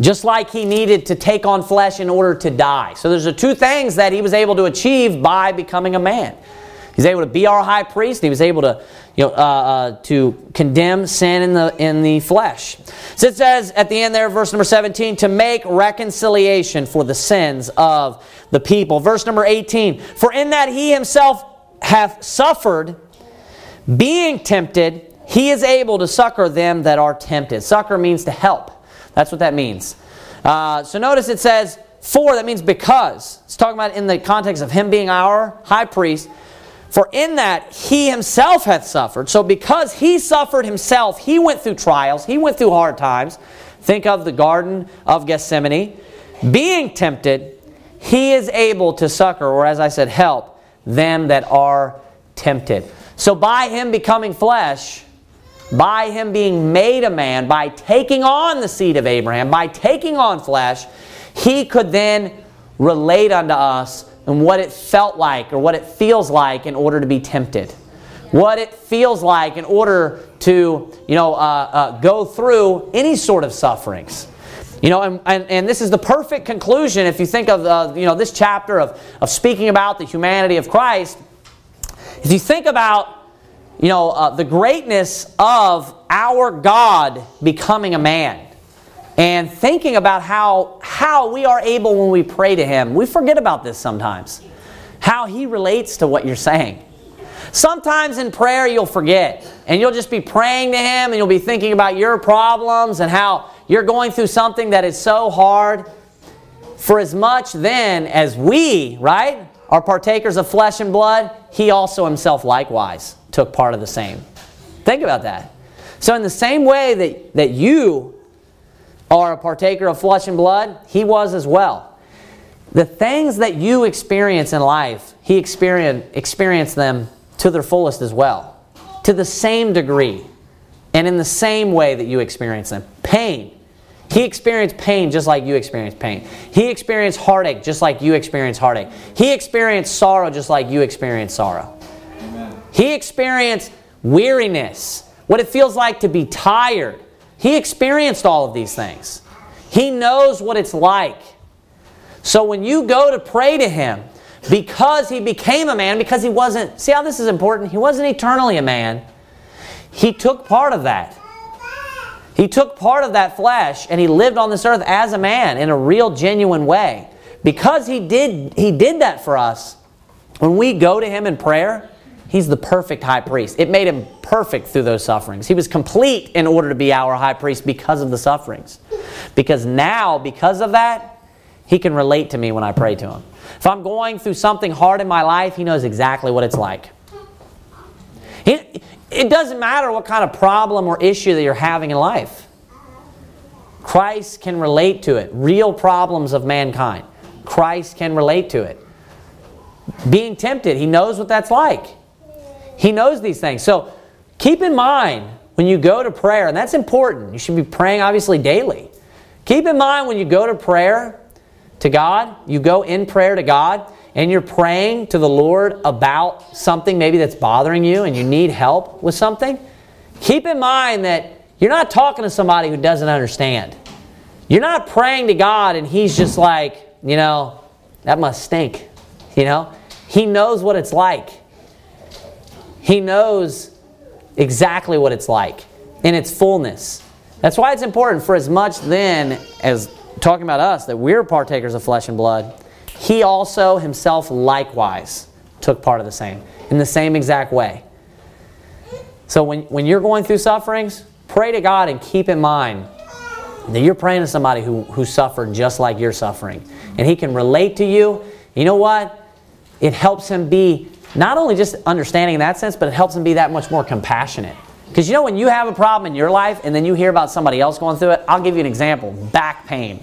Speaker 1: Just like he needed to take on flesh in order to die. So there's the two things that he was able to achieve by becoming a man. He's able to be our high priest. he was able to, you know, uh, uh, to condemn sin in the in the flesh. So it says at the end there, verse number 17, to make reconciliation for the sins of the people. Verse number 18, for in that he himself hath suffered, being tempted, he is able to succor them that are tempted. Succor means to help. That's what that means. Uh, so notice it says, for, that means because. It's talking about in the context of him being our high priest. For in that he himself hath suffered. So because he suffered himself, he went through trials, he went through hard times. Think of the Garden of Gethsemane. Being tempted, he is able to succor, or as I said, help them that are tempted. So by him becoming flesh, by him being made a man, by taking on the seed of Abraham, by taking on flesh, he could then relate unto us and what it felt like or what it feels like in order to be tempted. What it feels like in order to, you know, uh, uh, go through any sort of sufferings. You know, and, and, and, this is the perfect conclusion if you think of, uh, you know, this chapter of, of speaking about the humanity of Christ. If you think about you know, uh, the greatness of our God becoming a man and thinking about how, how we are able when we pray to Him. We forget about this sometimes. How He relates to what you're saying. Sometimes in prayer you'll forget and you'll just be praying to Him and you'll be thinking about your problems and how you're going through something that is so hard. For as much then as we, right, are partakers of flesh and blood, He also Himself likewise took part of the same. Think about that. So, in the same way that, that you are a partaker of flesh and blood, he was as well. The things that you experience in life, he experienced, experienced them to their fullest as well, to the same degree, and in the same way that you experience them. Pain. He experienced pain just like you experienced pain. He experienced heartache just like you experienced heartache. He experienced sorrow just like you experienced sorrow. He experienced weariness, what it feels like to be tired. He experienced all of these things. He knows what it's like. So when you go to pray to Him, because He became a man, because He wasn't, see how this is important? He wasn't eternally a man. He took part of that. He took part of that flesh and He lived on this earth as a man in a real, genuine way. Because He did, he did that for us, when we go to Him in prayer, He's the perfect high priest. It made him perfect through those sufferings. He was complete in order to be our high priest because of the sufferings. Because now, because of that, he can relate to me when I pray to him. If I'm going through something hard in my life, he knows exactly what it's like. He, it doesn't matter what kind of problem or issue that you're having in life. Christ can relate to it. Real problems of mankind. Christ can relate to it. Being tempted, he knows what that's like. He knows these things. So keep in mind when you go to prayer, and that's important. You should be praying obviously daily. Keep in mind when you go to prayer to God, you go in prayer to God, and you're praying to the Lord about something maybe that's bothering you and you need help with something. Keep in mind that you're not talking to somebody who doesn't understand. You're not praying to God and He's just like, you know, that must stink. You know, He knows what it's like. He knows exactly what it's like in its fullness. That's why it's important for as much then as talking about us that we're partakers of flesh and blood, he also himself likewise took part of the same in the same exact way. So when, when you're going through sufferings, pray to God and keep in mind that you're praying to somebody who, who suffered just like you're suffering. And he can relate to you. You know what? It helps him be not only just understanding in that sense, but it helps them be that much more compassionate. Because you know, when you have a problem in your life and then you hear about somebody else going through it, I'll give you an example back pain.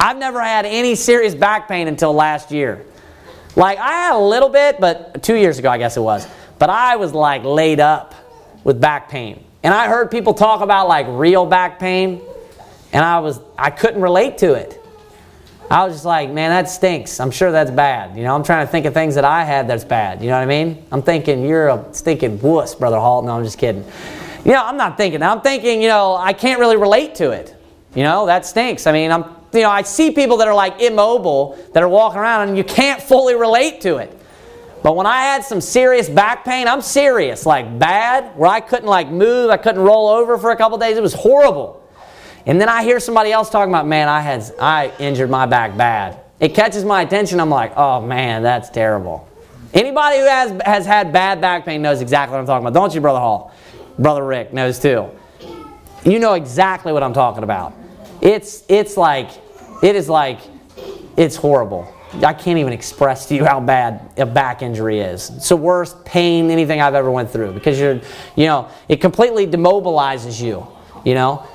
Speaker 1: I've never had any serious back pain until last year. Like, I had a little bit, but two years ago, I guess it was. But I was like laid up with back pain. And I heard people talk about like real back pain, and I was, I couldn't relate to it. I was just like, man, that stinks. I'm sure that's bad. You know, I'm trying to think of things that I had that's bad. You know what I mean? I'm thinking you're a stinking wuss, Brother Hall. No, I'm just kidding. You know, I'm not thinking. I'm thinking, you know, I can't really relate to it. You know, that stinks. I mean, I'm, you know, I see people that are like immobile that are walking around and you can't fully relate to it. But when I had some serious back pain, I'm serious, like bad, where I couldn't like move, I couldn't roll over for a couple days. It was horrible. And then I hear somebody else talking about, man, I had I injured my back bad. It catches my attention. I'm like, oh man, that's terrible. Anybody who has has had bad back pain knows exactly what I'm talking about, don't you, Brother Hall? Brother Rick knows too. You know exactly what I'm talking about. It's it's like it is like it's horrible. I can't even express to you how bad a back injury is. It's the worst pain anything I've ever went through because you're, you know, it completely demobilizes you, you know.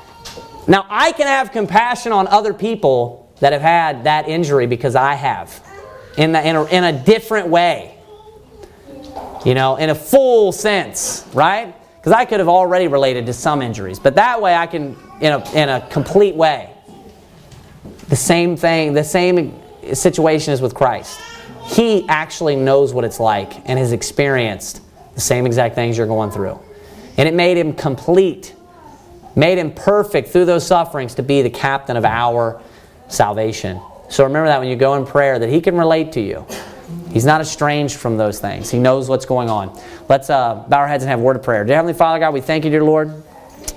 Speaker 1: Now I can have compassion on other people that have had that injury because I have, in, the, in, a, in a different way, you know, in a full sense, right? Because I could have already related to some injuries, but that way I can, in a, in a complete way. The same thing, the same situation is with Christ. He actually knows what it's like and has experienced the same exact things you're going through. And it made him complete, made him perfect through those sufferings to be the captain of our salvation. So remember that when you go in prayer, that he can relate to you. He's not estranged from those things. He knows what's going on. Let's uh, bow our heads and have a word of prayer. Dear Heavenly Father God, we thank you, dear Lord,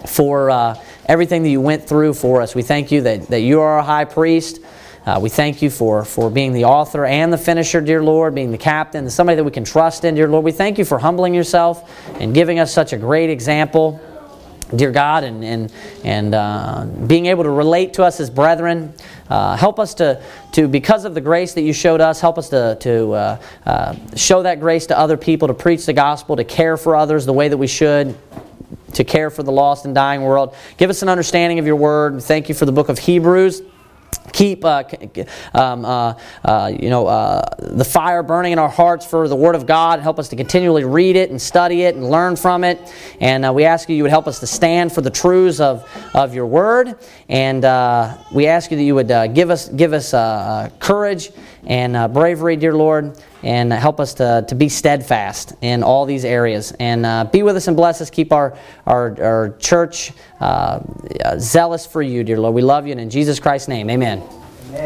Speaker 1: for uh, everything that you went through for us. We thank you that, that you are a high priest. Uh, we thank you for, for being the author and the finisher, dear Lord, being the captain, somebody that we can trust in, dear Lord. We thank you for humbling yourself and giving us such a great example, dear God, and, and, and uh, being able to relate to us as brethren. Uh, help us to, to, because of the grace that you showed us, help us to, to uh, uh, show that grace to other people, to preach the gospel, to care for others the way that we should to care for the lost and dying world. Give us an understanding of your word. Thank you for the book of Hebrews keep uh, um, uh, uh, you know uh, the fire burning in our hearts for the word of god. Help us to continually read it and study it and learn from it. And uh, we ask you you would help us to stand for the truths of, of your word. And uh, we ask you that you would give us give us courage and bravery dear lord and help us to, to be steadfast in all these areas. And uh, be with us and bless us. Keep our, our, our church uh, zealous for you, dear Lord. We love you, and in Jesus Christ's name, amen.